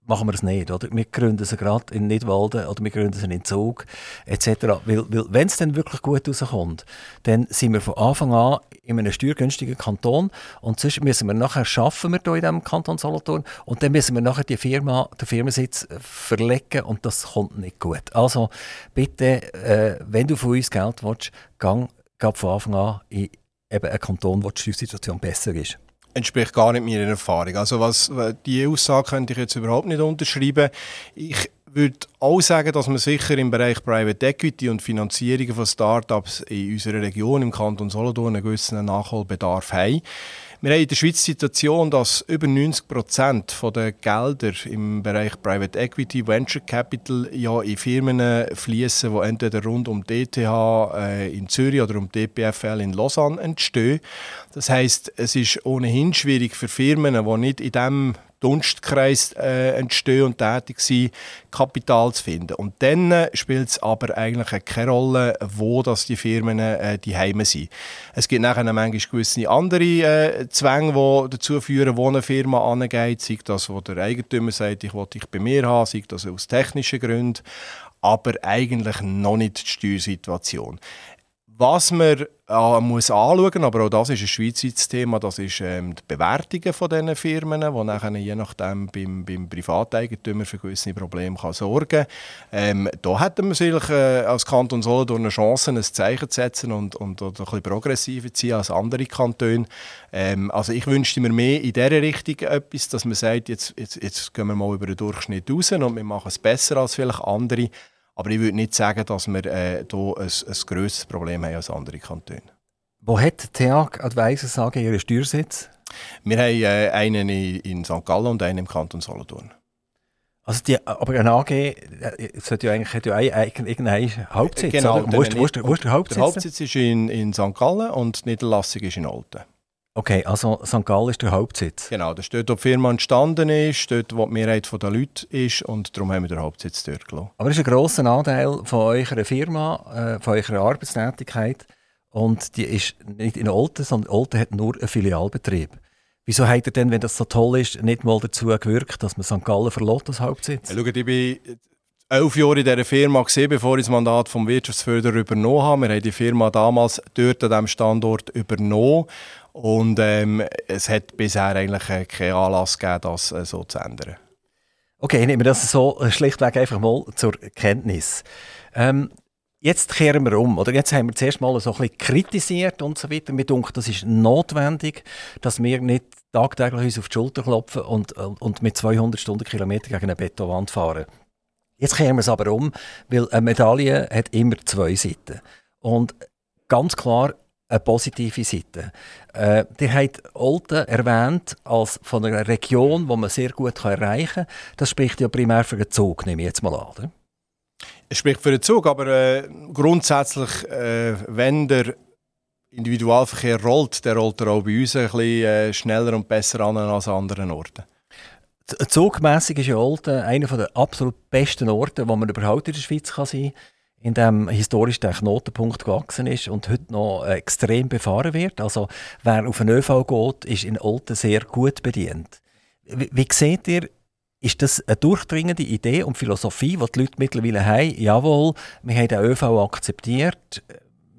machen wir es nicht. Oder? Wir gründen sie gerade in Nidwalden oder wir gründen sie in Zug etc. Weil, weil wenn es dann wirklich gut rauskommt, dann sind wir von Anfang an in einem steuergünstigen Kanton und sonst müssen wir nachher schaffen wir hier in diesem Kanton Solothurn und dann müssen wir nachher die Firma, den Firmensitz verlegen und das kommt nicht gut. Also bitte, äh, wenn du von uns Geld willst, gang, gang von Anfang an in eben einen Kanton, wo die Steuersituation besser ist entspricht gar nicht meiner Erfahrung. Also was, die Aussage könnte ich jetzt überhaupt nicht unterschreiben. Ich würde auch sagen, dass wir sicher im Bereich Private Equity und Finanzierung von Startups in unserer Region, im Kanton Solothurn, einen gewissen Nachholbedarf haben. Wir haben in der Schweiz die Situation, dass über 90 Prozent der Gelder im Bereich Private Equity, Venture Capital ja in Firmen fließen, die entweder rund um DTH äh, in Zürich oder um DPFL in Lausanne entstehen. Das heißt, es ist ohnehin schwierig für Firmen, die nicht in diesem Dunstkreis äh, entstehen und tätig sind, Kapital zu finden. Und dann äh, spielt es aber eigentlich keine Rolle, wo das die Firmen äh, die Heime sind. Es gibt nachher manchmal gewisse andere äh, Zwänge, die dazu führen, wo eine Firma angeht, sei das, wo der Eigentümer sagt, ich will dich bei mir haben, sei das aus technischen Gründen, aber eigentlich noch nicht die Steuersituation Was man äh, muss anschauen, aber auch das ist ein schweizweites Thema, das ist ähm, die Bewertungen von diesen Firmen, die nachher je nachdem beim, beim Privateigentümer für gewisse Probleme kann sorgen kann. Ähm, da hätten wir sicherlich äh, als Kanton Solothurn eine Chance, ein Zeichen zu setzen und, und, und ein bisschen progressiver zu sein als andere Kantone. Ähm, also ich wünschte mir mehr in dieser Richtung etwas, dass man sagt, jetzt, jetzt, jetzt gehen wir mal über den Durchschnitt raus und wir machen es besser als vielleicht andere. Aber ich würde nicht sagen, dass wir äh, hier ein, ein grösseres Problem haben als andere Kantone. Wo hat TEAG Advisors AG ihren Steuersitz? Wir haben äh, einen in St. Gallen und einen im Kanton Solothurn. Also die, aber eine AG äh, sollte ja eigentlich, hat ja irgendeinen Hauptsitz. Genau, oder? Wo, ist, wo, ist, wo ist der Hauptsitz? Der Hauptsitz ist in, in St. Gallen und die Niederlassung ist in Olten. Okay, also St. Gallen ist der Hauptsitz. Genau, das ist dort, wo die Firma entstanden ist, dort, wo die Mehrheit der Leute ist und darum haben wir den Hauptsitz dort gelassen. Aber das ist ein grosser Anteil von eurer Firma, äh, von eurer Arbeitstätigkeit und die ist nicht in Olten, sondern Olten hat nur einen Filialbetrieb. Wieso hat er denn, wenn das so toll ist, nicht mal dazu gewirkt, dass man St. Gallen verlässt als Hauptsitz? Ja, schaut, ich bin elf Jahre in dieser Firma gesehen, bevor ich das Mandat vom Wirtschaftsförderer übernommen habe. Wir haben die Firma damals dort an diesem Standort übernommen und ähm, es hat bisher eigentlich äh, keinen Anlass gegeben, das äh, so zu ändern. Okay, nehmen wir das so äh, schlichtweg einfach mal zur Kenntnis. Ähm, jetzt kehren wir um, oder? Jetzt haben wir zuerst mal so ein bisschen kritisiert und so weiter. Mir denke, das ist notwendig, dass wir nicht tagtäglich uns auf die Schulter klopfen und, und mit 200 Stundenkilometer gegen eine Betonwand fahren. Jetzt kehren wir es aber um, weil eine Medaille hat immer zwei Seiten. Und ganz klar, eine positive Seite. Äh, ihr habt Olten erwähnt als von einer Region, die man sehr gut erreichen kann. Das spricht ja primär für den Zug, nehme ich jetzt mal an. Oder? Es spricht für den Zug, aber äh, grundsätzlich, äh, wenn der Individualverkehr rollt, der rollt er auch bei uns ein bisschen äh, schneller und besser an als an anderen Orten. Zugmässig ist ja Olten einer der absolut besten Orte, wo man überhaupt in der Schweiz kann sein kann in dem historisch der Knotenpunkt gewachsen ist und heute noch äh, extrem befahren wird. Also wer auf den ÖV geht, ist in Olten sehr gut bedient. Wie, wie seht ihr, ist das eine durchdringende Idee und Philosophie, die die Leute mittlerweile haben? Jawohl, wir haben den ÖV akzeptiert,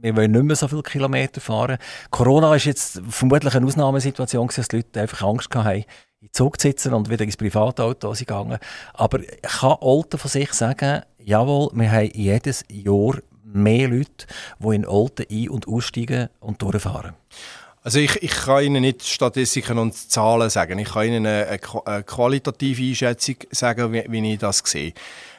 wir wollen nicht mehr so viele Kilometer fahren. Corona ist jetzt vermutlich eine Ausnahmesituation, dass die Leute einfach Angst hatten, in den Zug zu sitzen und wieder ins Privatauto gegangen. Aber kann Olten von sich sagen, jawohl, wir haben jedes Jahr mehr Leute, die in Olten ein- und aussteigen und durchfahren? Also ich, ich kann Ihnen nicht Statistiken und Zahlen sagen. Ich kann Ihnen eine, eine qualitative Einschätzung sagen, wie, wie ich das sehe.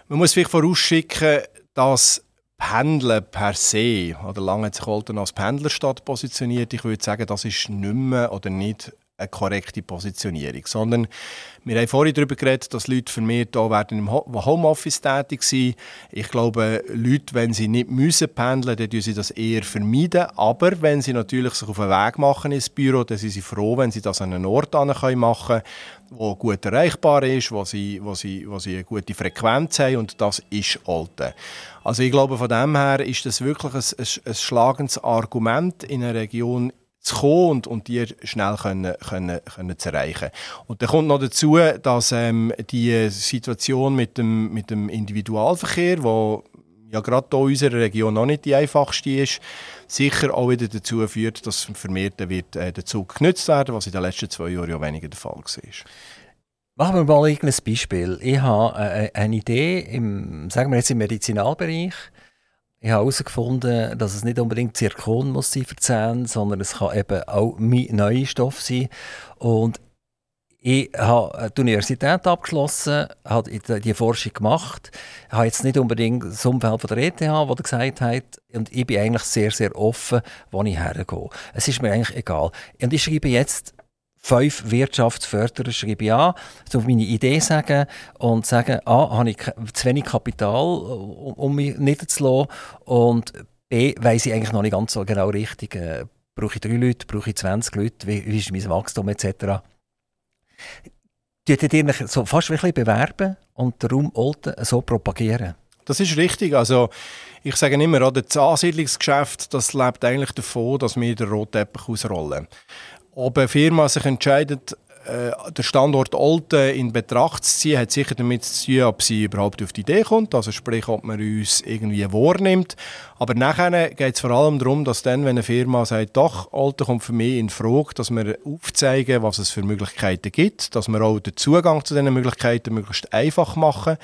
Man muss vielleicht vorausschicken, dass Pendeln per se, oder lange hat sich Olten als Pendlerstadt positioniert, ich würde sagen, das ist nicht mehr oder nicht eine korrekte Positionierung, sondern wir haben vorhin darüber geredet, dass Leute vermehrt da werden im Homeoffice tätig sein. Ich glaube, Leute, wenn sie nicht müssen pendeln, dann sie das eher vermeiden. Aber wenn sie natürlich sich auf den Weg machen ins Büro, dann sind sie froh, wenn sie das an einem Ort machen können, wo gut erreichbar ist, wo sie, wo sie, wo sie eine gute Frequenz haben und das ist Olten. Also ich glaube, von dem her ist das wirklich ein, ein, ein schlagendes Argument in einer Region zu kommen und, und die schnell können, können, können zu erreichen. Und dann kommt noch dazu, dass ähm, die Situation mit dem, mit dem Individualverkehr, wo ja gerade hier in unserer Region noch nicht die einfachste ist, sicher auch wieder dazu führt, dass vermehrt wird, äh, der Zug genutzt werden, was in den letzten zwei Jahren ja weniger der Fall war. Machen wir mal ein Beispiel. Ich habe äh, eine Idee, im, sagen wir jetzt im Medizinalbereich, ich habe herausgefunden, dass es nicht unbedingt Zirkon muss sein für Zähne, sondern es kann eben auch neue Stoff sein. Und ich habe die Universität abgeschlossen, habe die Forschung gemacht, habe jetzt nicht unbedingt das Umfeld von der ETH, wo gesagt hat, und ich bin eigentlich sehr, sehr offen, wo ich hergehe. Es ist mir eigentlich egal. Und ich schreibe jetzt fünf Wirtschaftsförderer schreibe ich an, so meine Idee sagen und sagen, A, habe ich zu wenig Kapital, um mich niederzulassen und B, weiss ich eigentlich noch nicht ganz so genau richtig, äh, brauche ich drei Leute, brauche ich 20 Leute, wie, wie ist mein Wachstum etc. Tut ihr so fast wirklich bewerben und den Raum Olten so propagieren? Das ist richtig. Also ich sage immer, das Ansiedlungsgeschäft das lebt eigentlich davon, dass wir den Rotteppich ausrollen. Ob eine Firma sich entscheidet, äh, den Standort Olten in Betracht zu ziehen, hat sicher damit zu tun, ob sie überhaupt auf die Idee kommt, also sprich, ob man uns irgendwie wahrnimmt. Aber nachher geht es vor allem darum, dass dann, wenn eine Firma sagt, doch, Alter kommt für mich in Frage, dass wir aufzeigen, was es für Möglichkeiten gibt, dass wir auch den Zugang zu diesen Möglichkeiten möglichst einfach machen,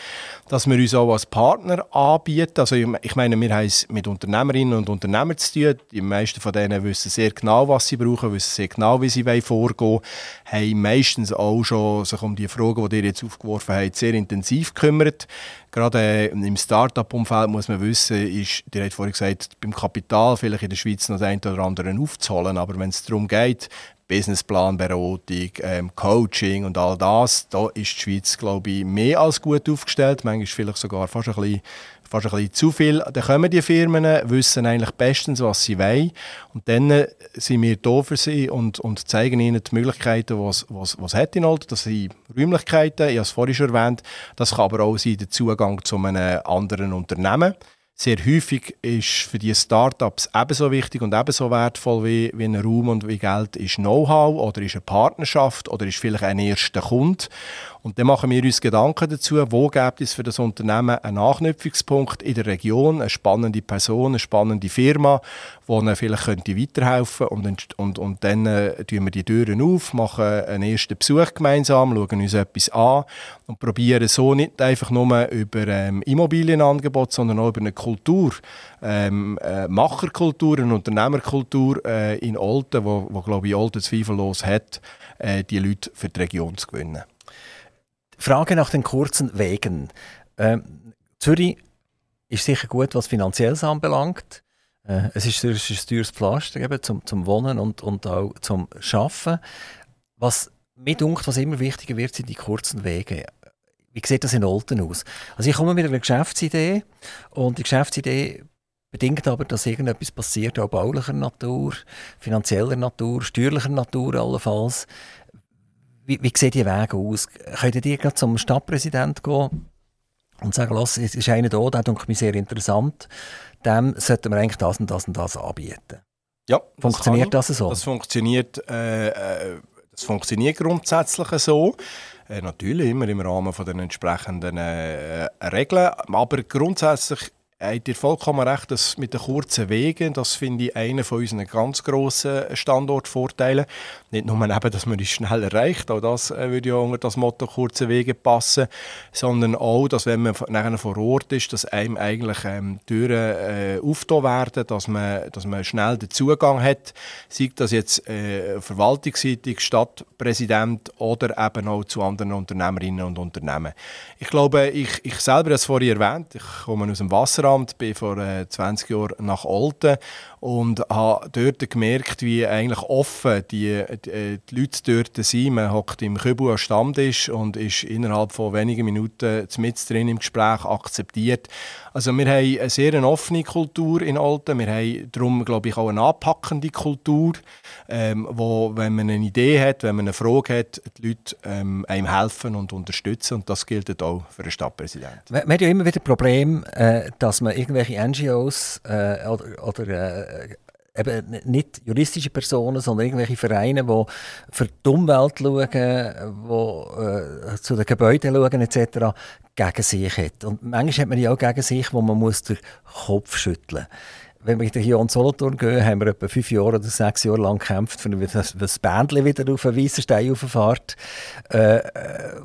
dass wir uns auch als Partner anbieten. Also ich meine, wir haben es mit Unternehmerinnen und Unternehmern zu tun. Die meisten von denen wissen sehr genau, was sie brauchen, wissen sehr genau, wie sie vorgehen wollen, haben meistens auch schon sich um die Fragen, die ihr jetzt aufgeworfen habt, sehr intensiv gekümmert. Gerade äh, im Start-up-Umfeld muss man wissen, ist, ihr habt vorhin gesagt, beim Kapital vielleicht in der Schweiz noch eine oder andere aufzuholen, aber wenn es darum geht, Businessplanberatung, ähm, Coaching und all das, da ist die Schweiz, glaube ich, mehr als gut aufgestellt, manchmal vielleicht sogar fast ein bisschen fast ein bisschen zu viel. Dann kommen die Firmen, wissen eigentlich bestens, was sie wollen. Und dann äh, sind wir da für sie und, und zeigen ihnen die Möglichkeiten, was, was, was hat in Alter. Das sind Räumlichkeiten, ich habe es vorhin schon erwähnt. Das kann aber auch sein der Zugang zu einem anderen Unternehmen. Sehr häufig ist für die Startups ebenso wichtig und ebenso wertvoll wie, wie ein Raum und wie Geld ist Know-how oder ist eine Partnerschaft oder ist vielleicht ein erster Kunde. Und dann machen wir uns Gedanken dazu, wo gibt es für das Unternehmen einen Anknüpfungspunkt in der Region, eine spannende Person, eine spannende Firma, die ihnen vielleicht könnte weiterhelfen. Und, und, und dann äh, tun wir die Türen auf, machen einen ersten Besuch gemeinsam, schauen uns etwas an und probieren so nicht einfach nur über ähm, Immobilienangebot, sondern auch über eine Kultur, ähm, äh, Macherkultur, eine Unternehmerkultur äh, in Olten, wo, wo glaube ich Olten zweifellos hat, äh, die Leute für die Region zu gewinnen. Frage nach den kurzen Wegen. Ähm, Zürich ist sicher gut, was Finanzielles anbelangt. Äh, es ist ein teures Pflaster eben, zum, zum Wohnen und, und auch zum Arbeiten. Was mir dunkt, was immer wichtiger wird, sind die kurzen Wege. Wie sieht das in Olten aus? Also ich komme mit einer Geschäftsidee und die Geschäftsidee bedingt aber, dass irgendetwas passiert, auch baulicher Natur, finanzieller Natur, steuerlicher Natur allenfalls. Wie, wie sehen die Wege aus? Könnt ihr gerade zum Stadtpräsidenten gehen und sagen, lass, es ist einer da, der denkt mich sehr interessant, dem sollten wir eigentlich das und das und das anbieten? Ja. Funktioniert das, das so? Das funktioniert, äh, äh, das funktioniert grundsätzlich so. Äh, natürlich immer im Rahmen von den entsprechenden äh, Regeln, aber grundsätzlich habt ihr vollkommen recht, dass mit den kurzen Wegen, das finde ich einer von unseren ganz grossen Standortvorteilen. Nicht nur eben, dass man es schnell erreicht, auch das äh, würde ja unter das Motto kurze Wege passen, sondern auch, dass wenn man nachher vor Ort ist, dass einem eigentlich ähm, Türen äh, aufgetan werden, dass man, dass man schnell den Zugang hat, sei das jetzt äh, verwaltungsseitig, Stadtpräsident oder eben auch zu anderen Unternehmerinnen und Unternehmen. Ich glaube, ich, ich selber habe es vorhin erwähnt, ich komme aus dem Wasser Lehramt, bin vor äh, 20 Jahren nach Olten und habe dort gemerkt, wie eigentlich offen die, die, äh, die Leute dort sind. Man hockt im Kübel am Stammtisch und ist innerhalb von wenigen Minuten mit drin im Gespräch akzeptiert. Also wir haben eine sehr offene Kultur in Olten. Wir haben darum, glaube ich, auch eine anpackende Kultur, ähm, wo, wenn man eine Idee hat, wenn man eine Frage hat, die Leute ähm, einem helfen und unterstützen. Und das gilt auch für den Stadtpräsidenten. Wir, wir haben ja immer wieder Problem, äh, dass man irgendwelche NGOs äh, oder, oder äh, eben nicht juristische Personen, sondern irgendwelche Vereine, die für die Umwelt schauen, die äh, zu den Gebäuden schauen etc., gegen sich hat. Und manchmal hat man ja auch gegen sich, wo man muss den Kopf schütteln muss wenn wir hier an Solothurn gehen, haben wir etwa fünf Jahre oder sechs Jahre lang gekämpft, für das Bändchen wieder auf einen weißen Stein rauffährt. Äh, äh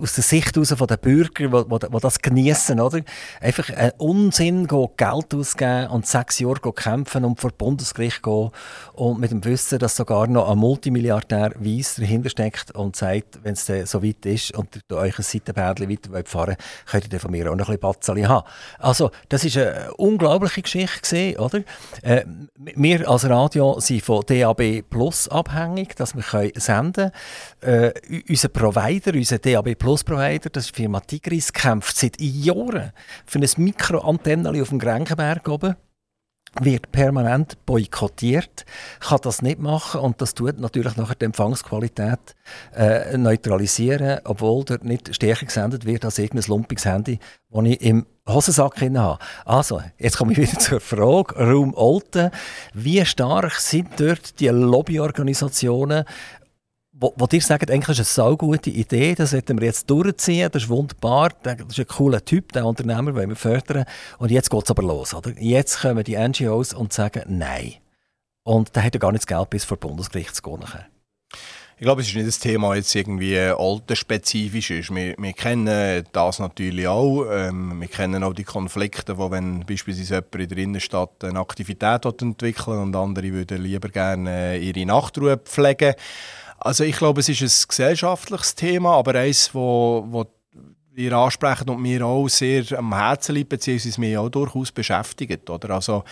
aus, der Sicht heraus von den die, das genießen, oder? Einfach einen Unsinn gehen, Geld ausgeben und sechs Jahre kämpfen und vor Bundesgericht gehen und mit dem Wissen, dass sogar noch ein Multimilliardär Weiss dahinter steckt und sagt, wenn es so weit ist und ihr euch ein Seitenbärdchen weiter fahren könnt ihr von mir auch noch ein bisschen Batzeli haben. Also, das ist eine unglaubliche Geschichte gewesen, oder? Äh, wir als Radio sind von DAB Plus abhängig, dass wir können senden können. Äh, unser Provider, unser DAB Plus Provider, das ist die Firma Tigris, kämpft seit Jahren für ein Mikroantenneli auf dem Grenkenberg oben wird permanent boykottiert, kann das nicht machen und das tut natürlich nachher die Empfangsqualität äh, neutralisieren, obwohl dort nicht stärker gesendet wird als irgendein lumpiges Handy, das ich im Hosensack habe. Also, jetzt komme ich wieder zur Frage, Raum Olten. Wie stark sind dort die Lobbyorganisationen wo, wo dir sagen, eigentlich ist eine so gute Idee, das sollten wir jetzt durchziehen, das ist wunderbar, das ist ein cooler Typ, der Unternehmer wollen wir fördern. Und jetzt geht es aber los, oder? Jetzt kommen die NGOs und sagen Nein. Und da hat er gar nicht das Geld bis vor Bundesgericht zu gehen. Ich glaube, es ist nicht das Thema jetzt irgendwie altersspezifisch ist. Wir, wir kennen das natürlich auch. Ähm, wir kennen auch die Konflikte, wo wenn beispielsweise jemand in der Innenstadt eine Aktivität entwickeln und andere würden lieber gerne ihre Nachtruhe pflegen. Also ich glaube, es ist ein gesellschaftliches Thema, aber eines, wo, wo ihr ansprechen und mir auch sehr am Herzen liegt, beziehungsweise mich auch durchaus beschäftigt. Oder? Also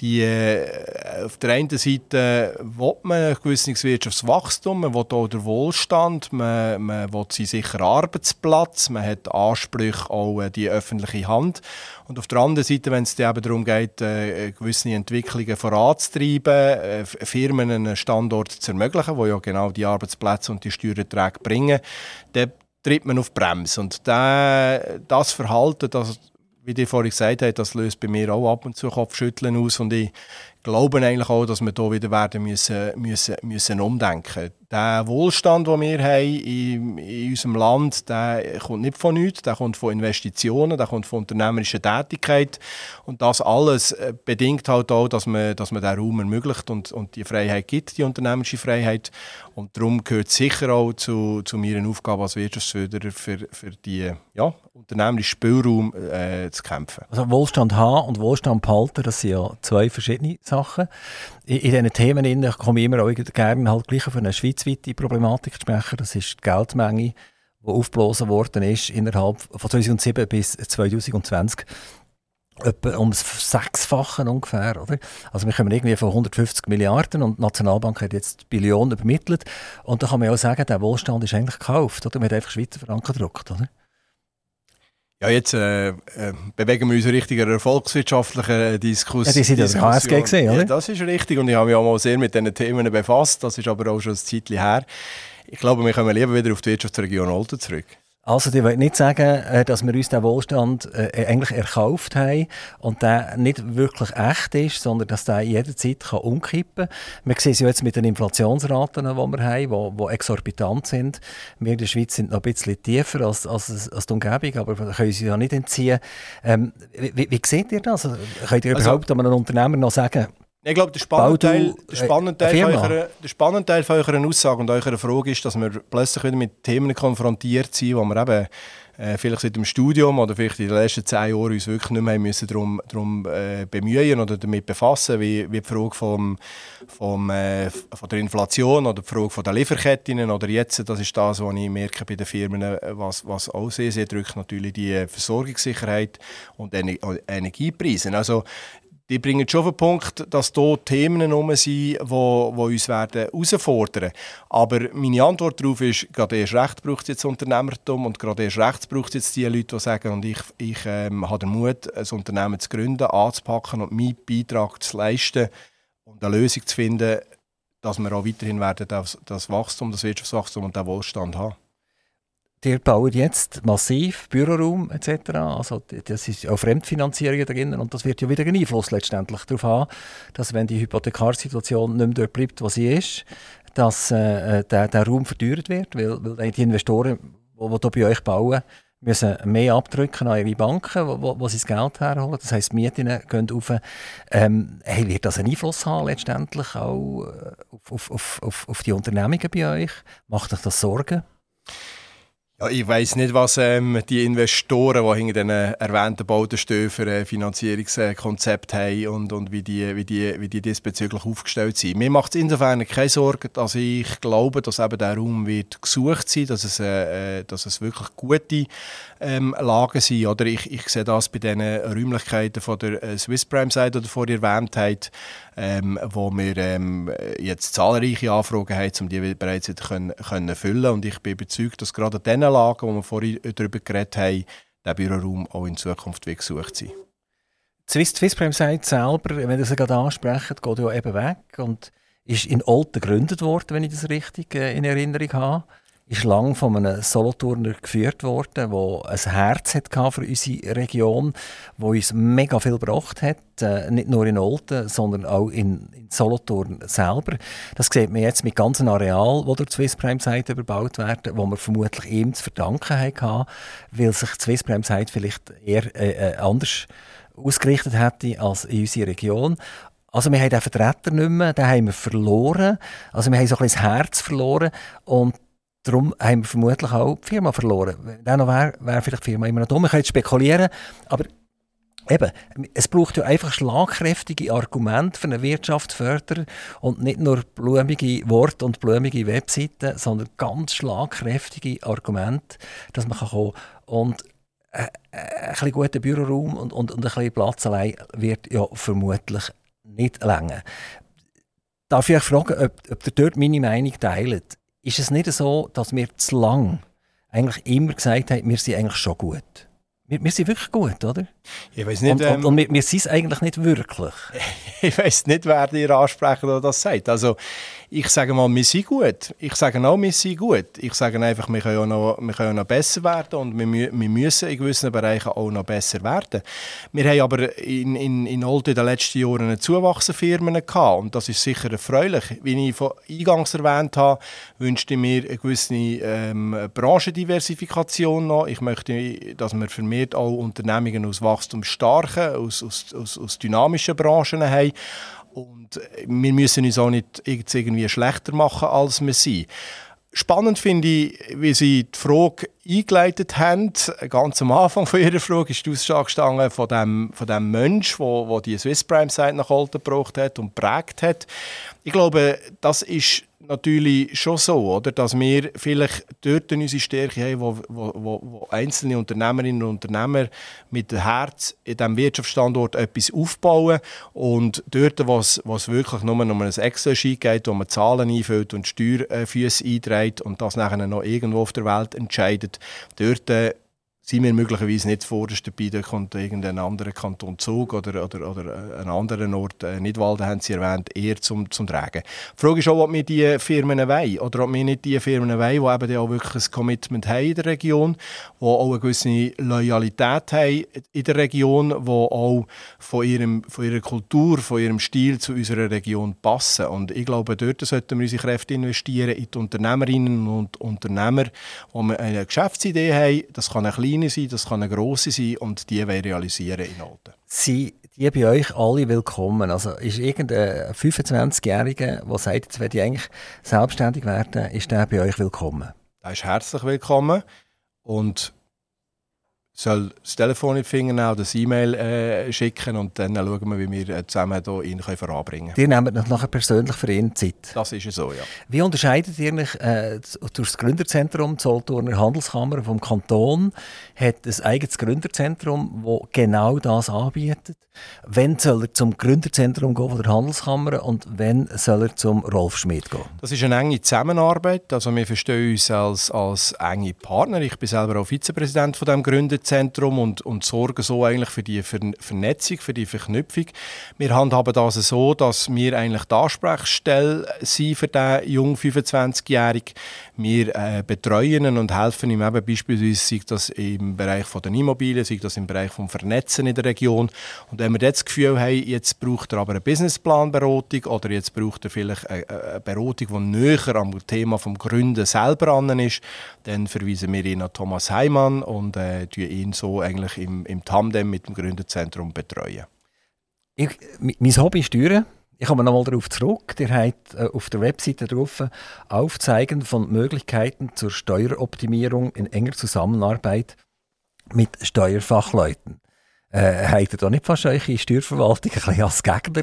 die, äh, auf der einen Seite will man ein gewisses Wirtschaftswachstum, man will auch den Wohlstand, man, man will seinen sicheren Arbeitsplatz, man hat Ansprüche auch an die öffentliche Hand. Und auf der anderen Seite, wenn es eben darum geht, äh, gewisse Entwicklungen voranzutreiben, äh, Firmen einen Standort zu ermöglichen, wo ja genau die Arbeitsplätze und die Steuererträge bringen, dann tritt man auf Bremse. Und der, das Verhalten, das wie die vorhin gesagt haben, das löst bei mir auch ab und zu Kopfschütteln aus. Und ich glaube eigentlich auch, dass wir hier wieder werden müssen, müssen, müssen umdenken Der Wohlstand, den wir haben in, unserem Land, der kommt nicht von nichts, der kommt von Investitionen, der kommt von unternehmerischer Tätigkeit. Und das alles äh, bedingt halt auch, dass man, dass man diesen Raum ermöglicht und, und die Freiheit gibt, die unternehmerische Freiheit. Und darum gehört sicher auch zu, zu meiner Aufgabe als Wirtschaftsförderer für, für die ja, unternehmerischen Spielraum äh, zu kämpfen. Also Wohlstand haben und Wohlstand behalten, das sind ja zwei verschiedene Sachen. In, in diesen Themen komme ich immer auch gerne halt gleich auf eine schweizweite Problematik zu sprechen. Das ist die Geldmenge, die aufgeblasen worden ist innerhalb von 2007 bis 2020 etwa um das Sechsfache ungefähr. Oder? Also wir kommen irgendwie von 150 Milliarden und die Nationalbank hat jetzt Billionen übermittelt. Und da kann man ja auch sagen, der Wohlstand ist eigentlich gekauft. Oder? Man hat einfach Schweizer Franken gedruckt. Oder? Ja, jetzt äh, äh, bewegen wir uns Richtung einer volkswirtschaftlichen Diskussion. Ja, die sind ja der HSG gesehen, oder? Ja, das ist richtig und ich habe mich auch mal sehr mit diesen Themen befasst. Das ist aber auch schon ein Zeitchen her. Ich glaube, wir kommen lieber wieder auf die Wirtschaftsregion Olten zurück. Also, die wollen nicht sagen, äh, dass wir uns den Wohlstand äh, eigentlich erkauft haben und der nicht wirklich echt ist, sondern dass der jederzeit kann umkippen kann. Wir sehen es ja jetzt mit den Inflationsraten, die wir haben, die, exorbitant sind. Wir in der Schweiz sind noch ein bisschen tiefer als, als, als die Umgebung, aber wir können sie ja nicht entziehen. Ähm, wie, wie seht ihr das? Könnt ihr also, überhaupt einem Unternehmer noch sagen, ich glaube, der spannende, Teil, der, spannende Teil von eurer, der spannende Teil von eurer Aussage und eurer Frage ist, dass wir plötzlich wieder mit Themen konfrontiert sind, wo wir eben äh, vielleicht seit dem Studium oder vielleicht in den letzten zehn Jahren uns wirklich nicht mehr müssen darum, darum äh, bemühen oder damit befassen, wie, wie die Frage vom, vom, äh, von der Inflation oder die Frage von der Lieferketten oder jetzt, das ist das, was ich merke bei den Firmen, äh, was, was auch sehr, sehr drückt, natürlich die Versorgungssicherheit und Ener Energiepreise. Also die bringen schon auf den Punkt, dass hier Themen herum sind, die, uns werden herausfordern Aber meine Antwort darauf ist, gerade erst recht braucht es jetzt Unternehmertum und gerade erst recht braucht es jetzt die Leute, die sagen, und ich, ich ähm, habe den Mut, ein Unternehmen zu gründen, anzupacken und meinen Beitrag zu leisten und eine Lösung zu finden, dass wir auch weiterhin werden das, das Wachstum, das Wirtschaftswachstum und den Wohlstand haben. Ihr baut jetzt massiv Büroraum etc. Also das ist auch Fremdfinanzierung drin und das wird ja wieder einen Einfluss letztendlich darauf haben, dass wenn die Hypothekarsituation nicht mehr dort bleibt, wo sie ist, dass äh, der, der Raum verteuert wird, weil, weil die Investoren, die, die bei euch bauen, müssen mehr abdrücken an ihre Banken, wo, wo, sie das Geld herholen. Das heisst, Mieten gehen auf. Ähm, hey, wird das einen Einfluss haben letztendlich auch äh, auf, auf, auf, auf die Unternehmungen bei euch? Macht euch das Sorgen? Ja, ich weiß nicht, was ähm, die Investoren, die hinter den erwähnten Bauten stehen, für ein Finanzierungskonzept haben und, und wie, die, wie, die, wie die diesbezüglich aufgestellt sind. Mir macht es insofern keine Sorge, dass ich glaube, dass eben der Raum wird gesucht sein, dass es, äh, äh, dass es wirklich gute ähm, Lagen sind. Oder ich, ich sehe das bei den Räumlichkeiten von der äh, Swiss Prime Seite, die vorher erwähnt habt, ähm, wo wir ähm, jetzt zahlreiche Anfragen haben, um die bereits wieder können, können füllen Und ich bin überzeugt, dass gerade an den Lagen, wo wir vorhin darüber geredet haben, der Büroraum auch in Zukunft wird gesucht sein. Swiss, Swissprem sagt selber, wenn ihr sie gerade ansprecht, geht ja eben weg und ist in Olten gegründet worden, wenn ich das richtig äh, in Erinnerung habe. Ist lang von einem Solothurner geführt worden, der ein Herz hatte für unsere Region, wo uns mega viel gebracht hat, äh, nicht nur in Olten, sondern auch in, Solothurn selber. Das sieht man jetzt mit ganzen Areal, wo durch die Swiss Prime Site überbaut werden, wo wir vermutlich ihm zu verdanken haben, weil sich die Swiss Prime Site vielleicht eher äh, äh, anders ausgerichtet hätte als in unserer Region. Also wir haben den Vertreter nicht mehr, den haben wir verloren. Also wir haben so ein bisschen das Herz verloren und darum haben wir vermutlich auch die Firma verloren. Wenn der noch wäre, wäre vielleicht die Firma immer noch da. Wir können spekulieren, aber Eben, es braucht ja einfach schlagkräftige Argumente für eine Wirtschaftsförderer und nicht nur blumige Worte und blumige Webseiten, sondern ganz schlagkräftige Argumente, dass man kann kommen Und äh, äh, ein bisschen guter Büroraum und, und, und ein bisschen Platz allein wird ja vermutlich nicht länger. Darf ich euch fragen, ob, ob ihr dort meine Meinung teilt? Ist es nicht so, dass wir zu lang eigentlich immer gesagt haben, wir sind eigentlich schon gut? Wir, wir sind wirklich gut, oder? Ich weiß nicht, und, ähm, und, und wir, wir sind es eigentlich nicht wirklich. ich weiß nicht, wer dir ansprechen oder das sagt. Also ich sage mal, wir sind gut. Ich sage auch, wir sind gut. Ich sage einfach, wir können auch noch, wir können noch besser werden und wir, müssen in gewissen Bereichen auch noch besser werden. Wir haben aber in, in, in Olten in den letzten Jahren eine Zuwachs Firmen gehabt und das ist sicher erfreulich. Wie ich von eingangs erwähnt habe, wünschte ich mir eine gewisse ähm, Branchendiversifikation noch. Ich möchte, dass wir vermehrt auch Unternehmungen aus wachstumsstarken, aus, aus, aus, aus dynamischen Branchen haben. Und wir müssen uns auch nicht irgendwie schlechter machen, als wir sind. Spannend finde ich, wie Sie die Frage eingeleitet haben. Ganz am Anfang von Ihrer Frage ist die Aussage gestanden von dem, von dem Mensch, der, der die Swiss Prime Site nach Olten gebracht hat und prägt hat. Ich glaube, das ist natürlich schon so, oder? dass wir vielleicht dort unsere Stärke haben, wo, wo, wo einzelne Unternehmerinnen und Unternehmer mit dem Herz in diesem Wirtschaftsstandort etwas aufbauen und dort, wo es wirklich nur um ein Excel-Sheet geht, wo man Zahlen einfüllt und Steuerfüße einträgt und das nachher noch irgendwo auf der Welt entscheidet, dort äh, sind wir möglicherweise nicht vorderst dabei, da kommt irgendein anderer Kanton Zug oder, oder, oder ein anderer Ort, äh, Nidwalden haben Sie erwähnt, eher zum, zum Tragen. Die Frage ist auch, ob wir diese Firmen wollen oder ob wir nicht diese Firmen wollen, die eben auch wirklich ein Commitment haben in der Region, die auch eine gewisse Loyalität haben in der Region, die auch von, ihrem, von ihrer Kultur, von ihrem Stil zu unserer Region passen. Und ich glaube, dort sollten wir unsere Kräfte investieren in die Unternehmerinnen und Unternehmer, die eine Geschäftsidee haben. Das kann ein kleine sein, das kann eine grosse sein und die wollen realisieren in Alten. Sie die bei euch alle willkommen. Also ist irgendein 25-Jähriger, der sagt, jetzt werde ich eigentlich selbstständig werden, ist der bei euch willkommen? Er ist herzlich willkommen und soll das Telefon in die Finger nehmen das E-Mail äh, schicken und dann schauen wir, wie wir äh, zusammen hier ihn voranbringen können. Ihr nehmt nachher persönlich für ihn Zeit? Das ist so, ja. Wie unterscheidet ihr euch äh, durch das Gründerzentrum Zollturner Handelskammer vom Kanton? Hat ein eigenes Gründerzentrum, das genau das anbietet? Wann soll er zum Gründerzentrum gehen von der Handelskammer und wann soll er zum Rolf Schmidt gehen? Das ist eine enge Zusammenarbeit. Also wir verstehen uns als, als enge Partner. Ich bin selber auch Vizepräsident von dem Gründerzentrum und, und sorge so eigentlich für die Vernetzung, für die Verknüpfung. Wir handhaben das so, dass wir eigentlich die Ansprechstelle sind für den jungen 25-Jährigen. Wir äh, betreuen ihn und helfen ihm eben beispielsweise, sei das im Bereich von den Immobilien, sei das im Bereich vom Vernetzen in der Region. Und wenn wir jetzt das Gefühl haben, jetzt braucht er aber eine Businessplanberatung oder jetzt braucht er vielleicht eine, eine Beratung, die näher am Thema vom Gründen selber an ist, dann verweisen wir ihn an Thomas Heimann und äh, ihn so eigentlich im, im Tandem mit dem Gründerzentrum betreuen. Ich, mein Hobby ist Steuern. Ich komme nochmal darauf zurück. Ihr habt äh, auf der Webseite drauf Aufzeigen von Möglichkeiten zur Steueroptimierung in enger Zusammenarbeit mit Steuerfachleuten. Äh, habt ihr da nicht fast eure Steuerverwaltung ein bisschen als Gegner?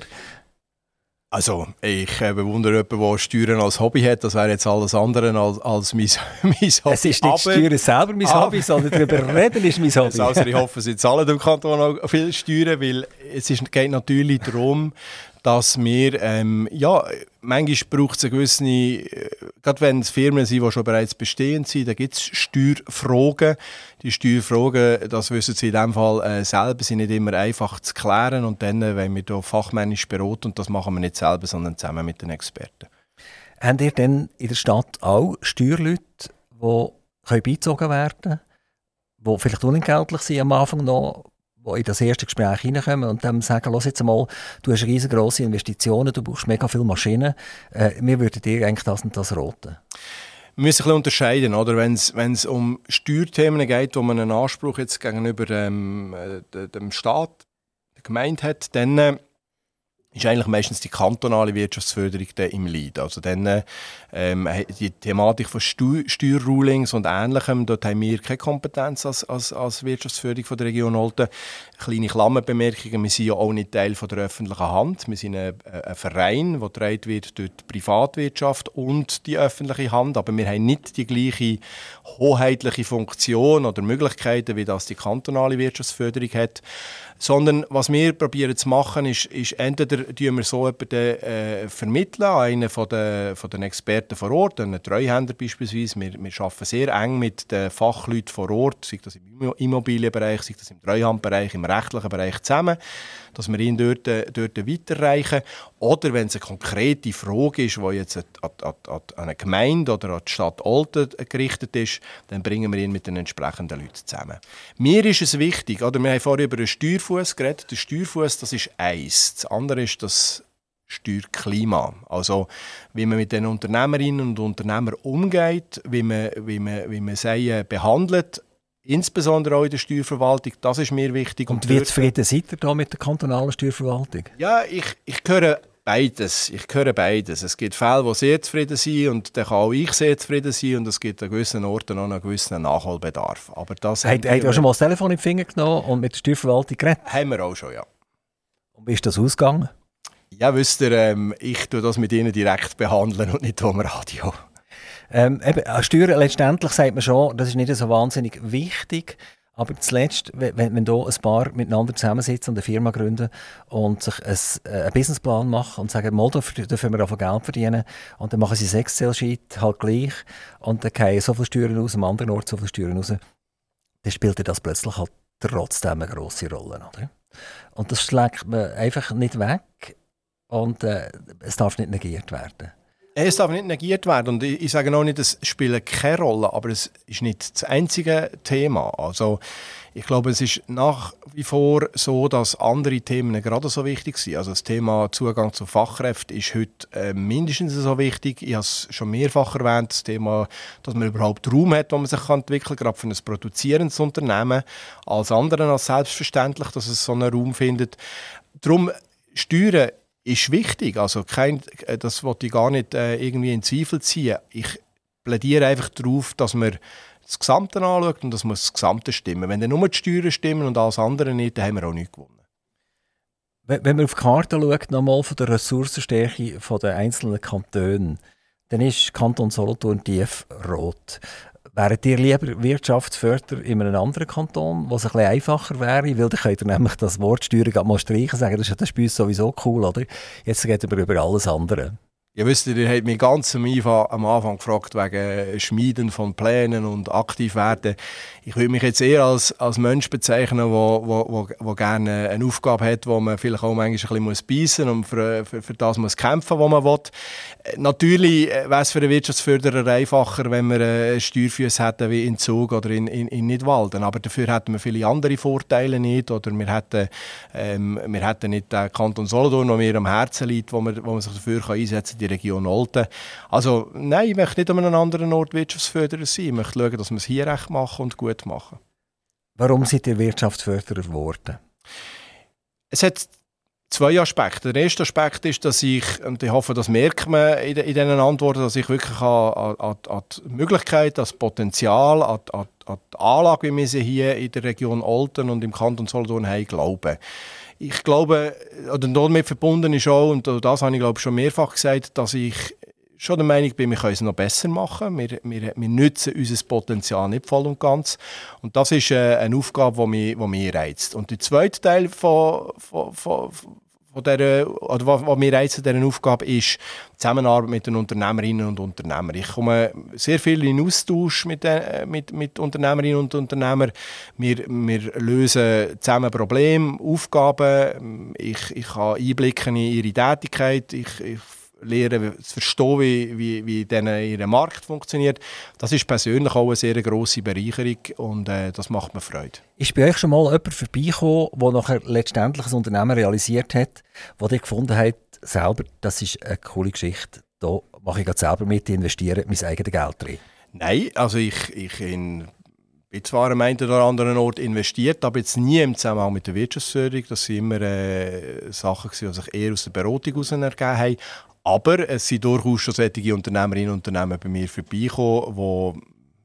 Also, ich äh, bewundere jemanden, der Steuern als Hobby hat. Das wäre jetzt alles andere als, als mein, mein Hobby. Es ist nicht aber, Steuern selber mein Hobby, sondern darüber reden ist mein Hobby. Also, ich hoffe, Sie zahlen im Kanton auch viel Steuern, weil es ist, geht natürlich darum, dass wir, ähm, ja, manchmal braucht es eine gewisse, äh, gerade wenn es Firmen sind, die schon bereits bestehend sind, da gibt es Steuerfragen. Die Steuerfragen, das wissen Sie in dem Fall äh, selber, sind nicht immer einfach zu klären und dann, äh, wenn wir da fachmännisch beraten, und das machen wir nicht selber, sondern zusammen mit den Experten. Habt ihr denn in der Stadt auch Steuerleute, die beizogen werden können, die vielleicht unentgeltlich sind am Anfang noch, die in das erste Gespräch reinkommen und dann sagen, los jetzt mal, du hast riesengroße Investitionen, du brauchst mega viele Maschinen, äh, wir würden dir eigentlich das und das roten. Wir müssen ein bisschen unterscheiden, oder? Wenn es um Steuerthemen geht, wo man einen Anspruch jetzt gegenüber ähm, äh, dem Staat, der Gemeinde hat, dann äh, ist eigentlich meistens die kantonale Wirtschaftsförderung im Lead. Also dann ähm, die Thematik von Steu Steuerrulings und Ähnlichem, dort haben wir keine Kompetenz als, als, als Wirtschaftsförderung von der Region Olten. Kleine Klammerbemerkungen, wir sind ja auch nicht Teil von der öffentlichen Hand. Wir sind ein, ein Verein, der getragen wird durch die Privatwirtschaft und die öffentliche Hand, aber wir haben nicht die gleiche hoheitliche Funktion oder Möglichkeiten, wie das die kantonale Wirtschaftsförderung hat. Sondern was wir probieren zu machen, ist, ist entweder tun wir so jemanden äh, vermitteln, einen von den, von den Experten vor Ort, einen Treuhänder beispielsweise. Wir, wir arbeiten sehr eng mit den Fachleuten vor Ort, sei das im Immobilienbereich, sei das im Treuhandbereich, im rechtlichen Bereich zusammen dass wir ihn dort, äh, dort weiterreichen. Oder wenn es eine konkrete Frage ist, die jetzt an, an, an eine Gemeinde oder an die Stadt Olten gerichtet ist, dann bringen wir ihn mit den entsprechenden Leuten zusammen. Mir ist es wichtig, oder wir haben vorhin über einen Steuerfuß geredet. Der Steuerfuß, das ist eins. Das andere ist das Steuerklima. Also wie man mit den Unternehmerinnen und Unternehmern umgeht, wie man, wie man, wie man sie behandelt insbesondere auch in der Steuerverwaltung. Das ist mir wichtig. Und, und wie zufrieden seid ihr da mit der kantonalen Steuerverwaltung? Ja, ich, ich höre beides. Ich höre beides. Es gibt Fälle, wo sehr zufrieden sind und dann kann auch ich sehr zufrieden sein und es gibt an gewissen Orten auch einen gewissen Nachholbedarf. Aber das Habt ihr auch schon mal das Telefon den Finger genommen und mit der Steuerverwaltung geredet? Haben wir auch schon, ja. Und wie ist das ausgegangen? Ja, wisst ihr, ähm, ich tue das mit ihnen direkt behandeln und nicht am Radio. Ähm, eben, Steuern letztendlich sagt man schon, das ist nicht so wahnsinnig wichtig. Aber zuletzt, wenn, wenn hier ein Paar miteinander zusammensitzen und eine Firma gründen und sich ein, äh, einen Businessplan machen und sagen, mal, dafür wir auch Geld verdienen und dann machen sie sechs Excel-Sheet halt gleich und dann gehen so viele Steuern aus, am anderen Ort so viele Steuern raus, dann spielt das plötzlich halt trotzdem eine grosse Rolle. Oder? Und das schlägt man einfach nicht weg und äh, es darf nicht negiert werden. Es darf nicht negiert werden und ich, sage auch nicht, es spielt keine Rolle, aber es ist nicht das einzige Thema. Also ich glaube, es ist nach wie vor so, dass andere Themen gerade so wichtig sind. Also das Thema Zugang zu Fachkräften ist heute äh, mindestens so wichtig. Ich habe es schon mehrfach erwähnt, das Thema, dass man überhaupt Raum hat, wo man sich kann entwickeln kann, gerade für ein produzierendes Unternehmen. Als anderen als selbstverständlich, dass es so einen Raum findet. Darum Steuern ist wichtig. Also kein, äh, das wollte ich gar nicht äh, irgendwie in Zweifel ziehen. Ich plädiere einfach darauf, dass man das Gesamte anschaut und das muss das Gesamte stimmen. Wenn dann nur die Steuern stimmen und alles andere nicht, dann haben wir auch nichts gewonnen. Wenn man auf die Karte schaut, nochmal von der Ressourcenstärke der einzelnen Kantone, dann ist Kanton Solothurn tief rot. Wäret ihr lieber Wirtschaftsförder in einem anderen Kanton, wo es ein bisschen einfacher wäre? Weil dann könnt ihr nämlich das Wort Steuerung mal streichen sagen, das ist, das ist bei uns sowieso cool, oder? Jetzt reden wir über alles andere. Ja, wisst ihr, ihr habt mich ganz am Anfang, gefragt wegen Schmieden von Plänen und aktiv werden. Ich würde mich jetzt eher als, als Mensch bezeichnen, der wo, wo, wo, gerne eine Aufgabe hat, wo man vielleicht auch manchmal ein bisschen beißen muss und für, für, für das muss kämpfen, was man will. Natürlich wäre es für einen Wirtschaftsförderer einfacher, wenn wir äh, Steuerfüße hätten wie in Zug oder in, in, in Nidwalden. Aber dafür hätten wir viele andere Vorteile nicht. Oder wir hätten, ähm, wir hätten nicht den Kanton Solothurn, der mir am Herzen liegt, wo man, wo man sich dafür einsetzen kann die Region Olten. Also nein, ich möchte nicht an einem anderen Ort Wirtschaftsförderer sein. Ich möchte schauen, dass wir es hier recht machen und gut machen. Warum seid ihr Wirtschaftsförderer geworden? Es hat zwei Aspekte. Der erste Aspekt ist, dass ich, und ich hoffe, das merkt man in, in diesen Antworten, dass ich wirklich an, an, an die Möglichkeit, das Potenzial, an, an, an die Anlage, wie wir sie hier in der Region Olten und im Kanton Solothurn haben, glauben ich glaube, oder damit verbunden ist auch, und das habe ich glaube schon mehrfach gesagt, dass ich schon der Meinung bin, wir können es noch besser machen. Wir, wir, wir nutzen unser Potenzial nicht voll und ganz. Und das ist äh, eine Aufgabe, die mich, die mich reizt. Und der zweite Teil von, von, von, von der, oder was, was mir reizt an dieser Aufgabe ist, die Zusammenarbeit mit den Unternehmerinnen und Unternehmern. Ich komme sehr viel in Austausch mit, den, äh, mit, mit Unternehmerinnen und Unternehmern. Wir, wir lösen zusammen Probleme, Aufgaben. Ich, ich habe Einblicke in ihre Tätigkeit. Ich, ich lernen zu verstehen, wie, wie, wie ihr Markt funktioniert. Das ist persönlich auch eine sehr grosse Bereicherung und äh, das macht mir Freude. Ist bei euch schon mal jemand vorbeigekommen, der nachher letztendlich ein Unternehmen realisiert hat, wo ihr gefunden hat, selber, das ist eine coole Geschichte, da mache ich selber mit, investiere mein eigenes Geld drin? Nein, also ich, ich in bin zwar am einen oder anderen Ort investiert, aber jetzt nie im Zusammenhang mit der Wirtschaftsförderung. Das waren immer äh, Sachen, die sich eher aus der Beratung heraus ergeben haben. Aber es sind durchaus schon solche Unternehmerinnen und Unternehmen bei mir vorbeigekommen, wo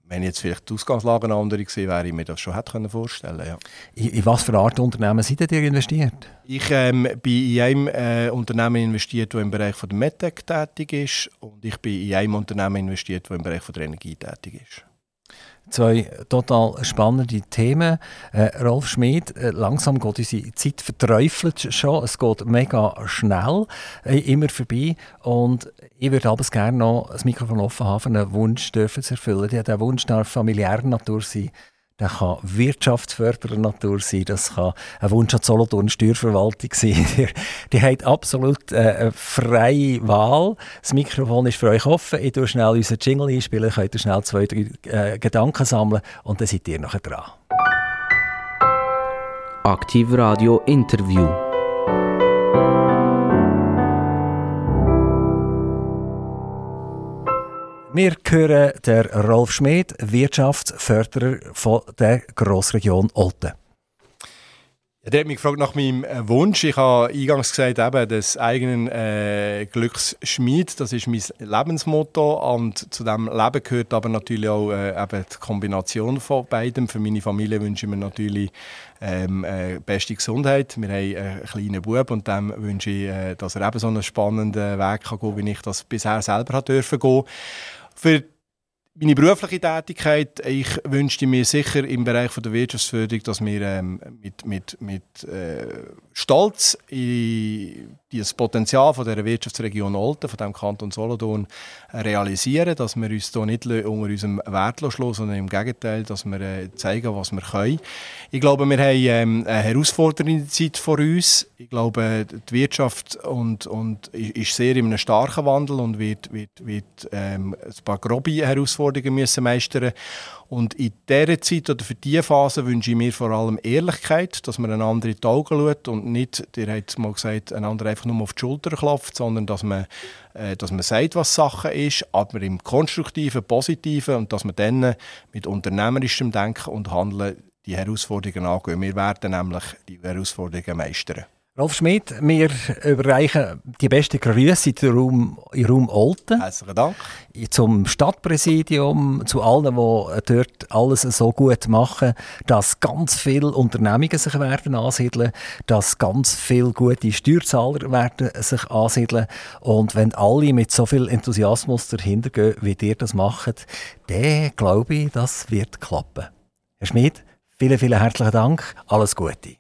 wenn jetzt vielleicht die Ausgangslage eine andere gewesen wäre, ich mir das schon hätte vorstellen ja. in, in, was für Art Unternehmen seid ihr investiert? Ich ähm, bin in einem äh, Unternehmen investiert, das im Bereich von der MedTech tätig ist und ich bin in einem Unternehmen investiert, das im Bereich von der Energie tätig ist. Zwei total spannende Themen. Äh, Rolf Schmid, äh, langsam geht unsere Zeit verträufelt schon. Es geht mega schnell, äh, immer vorbei. Und ich würde aber gerne noch das Mikrofon offen haben, einen Wunsch dürfen zu erfüllen. Der Wunsch darf familiärer Natur sein das kann wirtschaftsfördernder Natur sein, das kann ein Wunsch an die Solothurn Steuerverwaltung sein. die, die hat absolut äh, freie Wahl. Das Mikrofon ist für euch offen. Ich tue schnell unseren Jingle einspielen, könnt ihr schnell zwei, drei äh, Gedanken sammeln und dann seid ihr nachher dran. Aktiv Radio Interview. Wir hören der Rolf Schmid, Wirtschaftsförderer von der Grossregion Olten. Ja, der hat mich gefragt nach meinem äh, Wunsch. Ich habe eingangs gesagt, eben, das eigenen äh, Glücksschmied, das ist mein Lebensmotto. Und zu diesem Leben gehört aber natürlich auch äh, eben die Kombination von beidem. Für meine Familie wünsche ich mir natürlich ähm, äh, beste Gesundheit. Wir haben einen kleinen Bub und dem wünsche ich, äh, dass er eben so einen spannenden Weg kann gehen kann, wie ich das bisher selber gehen durfte. Für meine berufliche Tätigkeit, ich wünschte mir sicher im Bereich der Wirtschaftsförderung, dass wir ähm, mit, mit, mit äh, Stolz in das Potenzial von der Wirtschaftsregion Olten, von dem Kanton Solothurn, realisieren, dass wir uns hier nicht unter unserem Wert lassen, sondern im Gegenteil, dass wir äh, zeigen, was wir können. Ich glaube, wir haben ähm, eine herausfordernde Zeit vor uns. Ich glaube, die Wirtschaft und, und ist sehr in einem starken Wandel und wird, wird, wird ähm, ein paar grobe Herausforderungen müssen meistern und in dieser Zeit oder für diese Phase wünsche ich mir vor allem Ehrlichkeit, dass man einander in die Augen schaut und nicht, der hat mal gesagt, einander einfach nur auf die Schulter klopft, sondern dass man, äh, dass man sagt, was Sache ist, aber im konstruktiven, positiven und dass man dann mit unternehmerischem Denken und Handeln die Herausforderungen angehen. Wir werden nämlich die Herausforderungen meistern. Rolf Schmidt, wir überreichen die besten Grüße in Raum, in Raum Olten. Herzlichen Dank. Zum Stadtpräsidium, zu allen, die dort alles so gut machen, dass ganz viele Unternehmungen sich werden ansiedeln, dass ganz viele gute Steuerzahler werden sich ansiedeln und wenn alle mit so viel Enthusiasmus dahinter gehen, wie ihr das macht, dann glaube ich, das wird klappen. Herr Schmidt, vielen, vielen herzlichen Dank, alles Gute.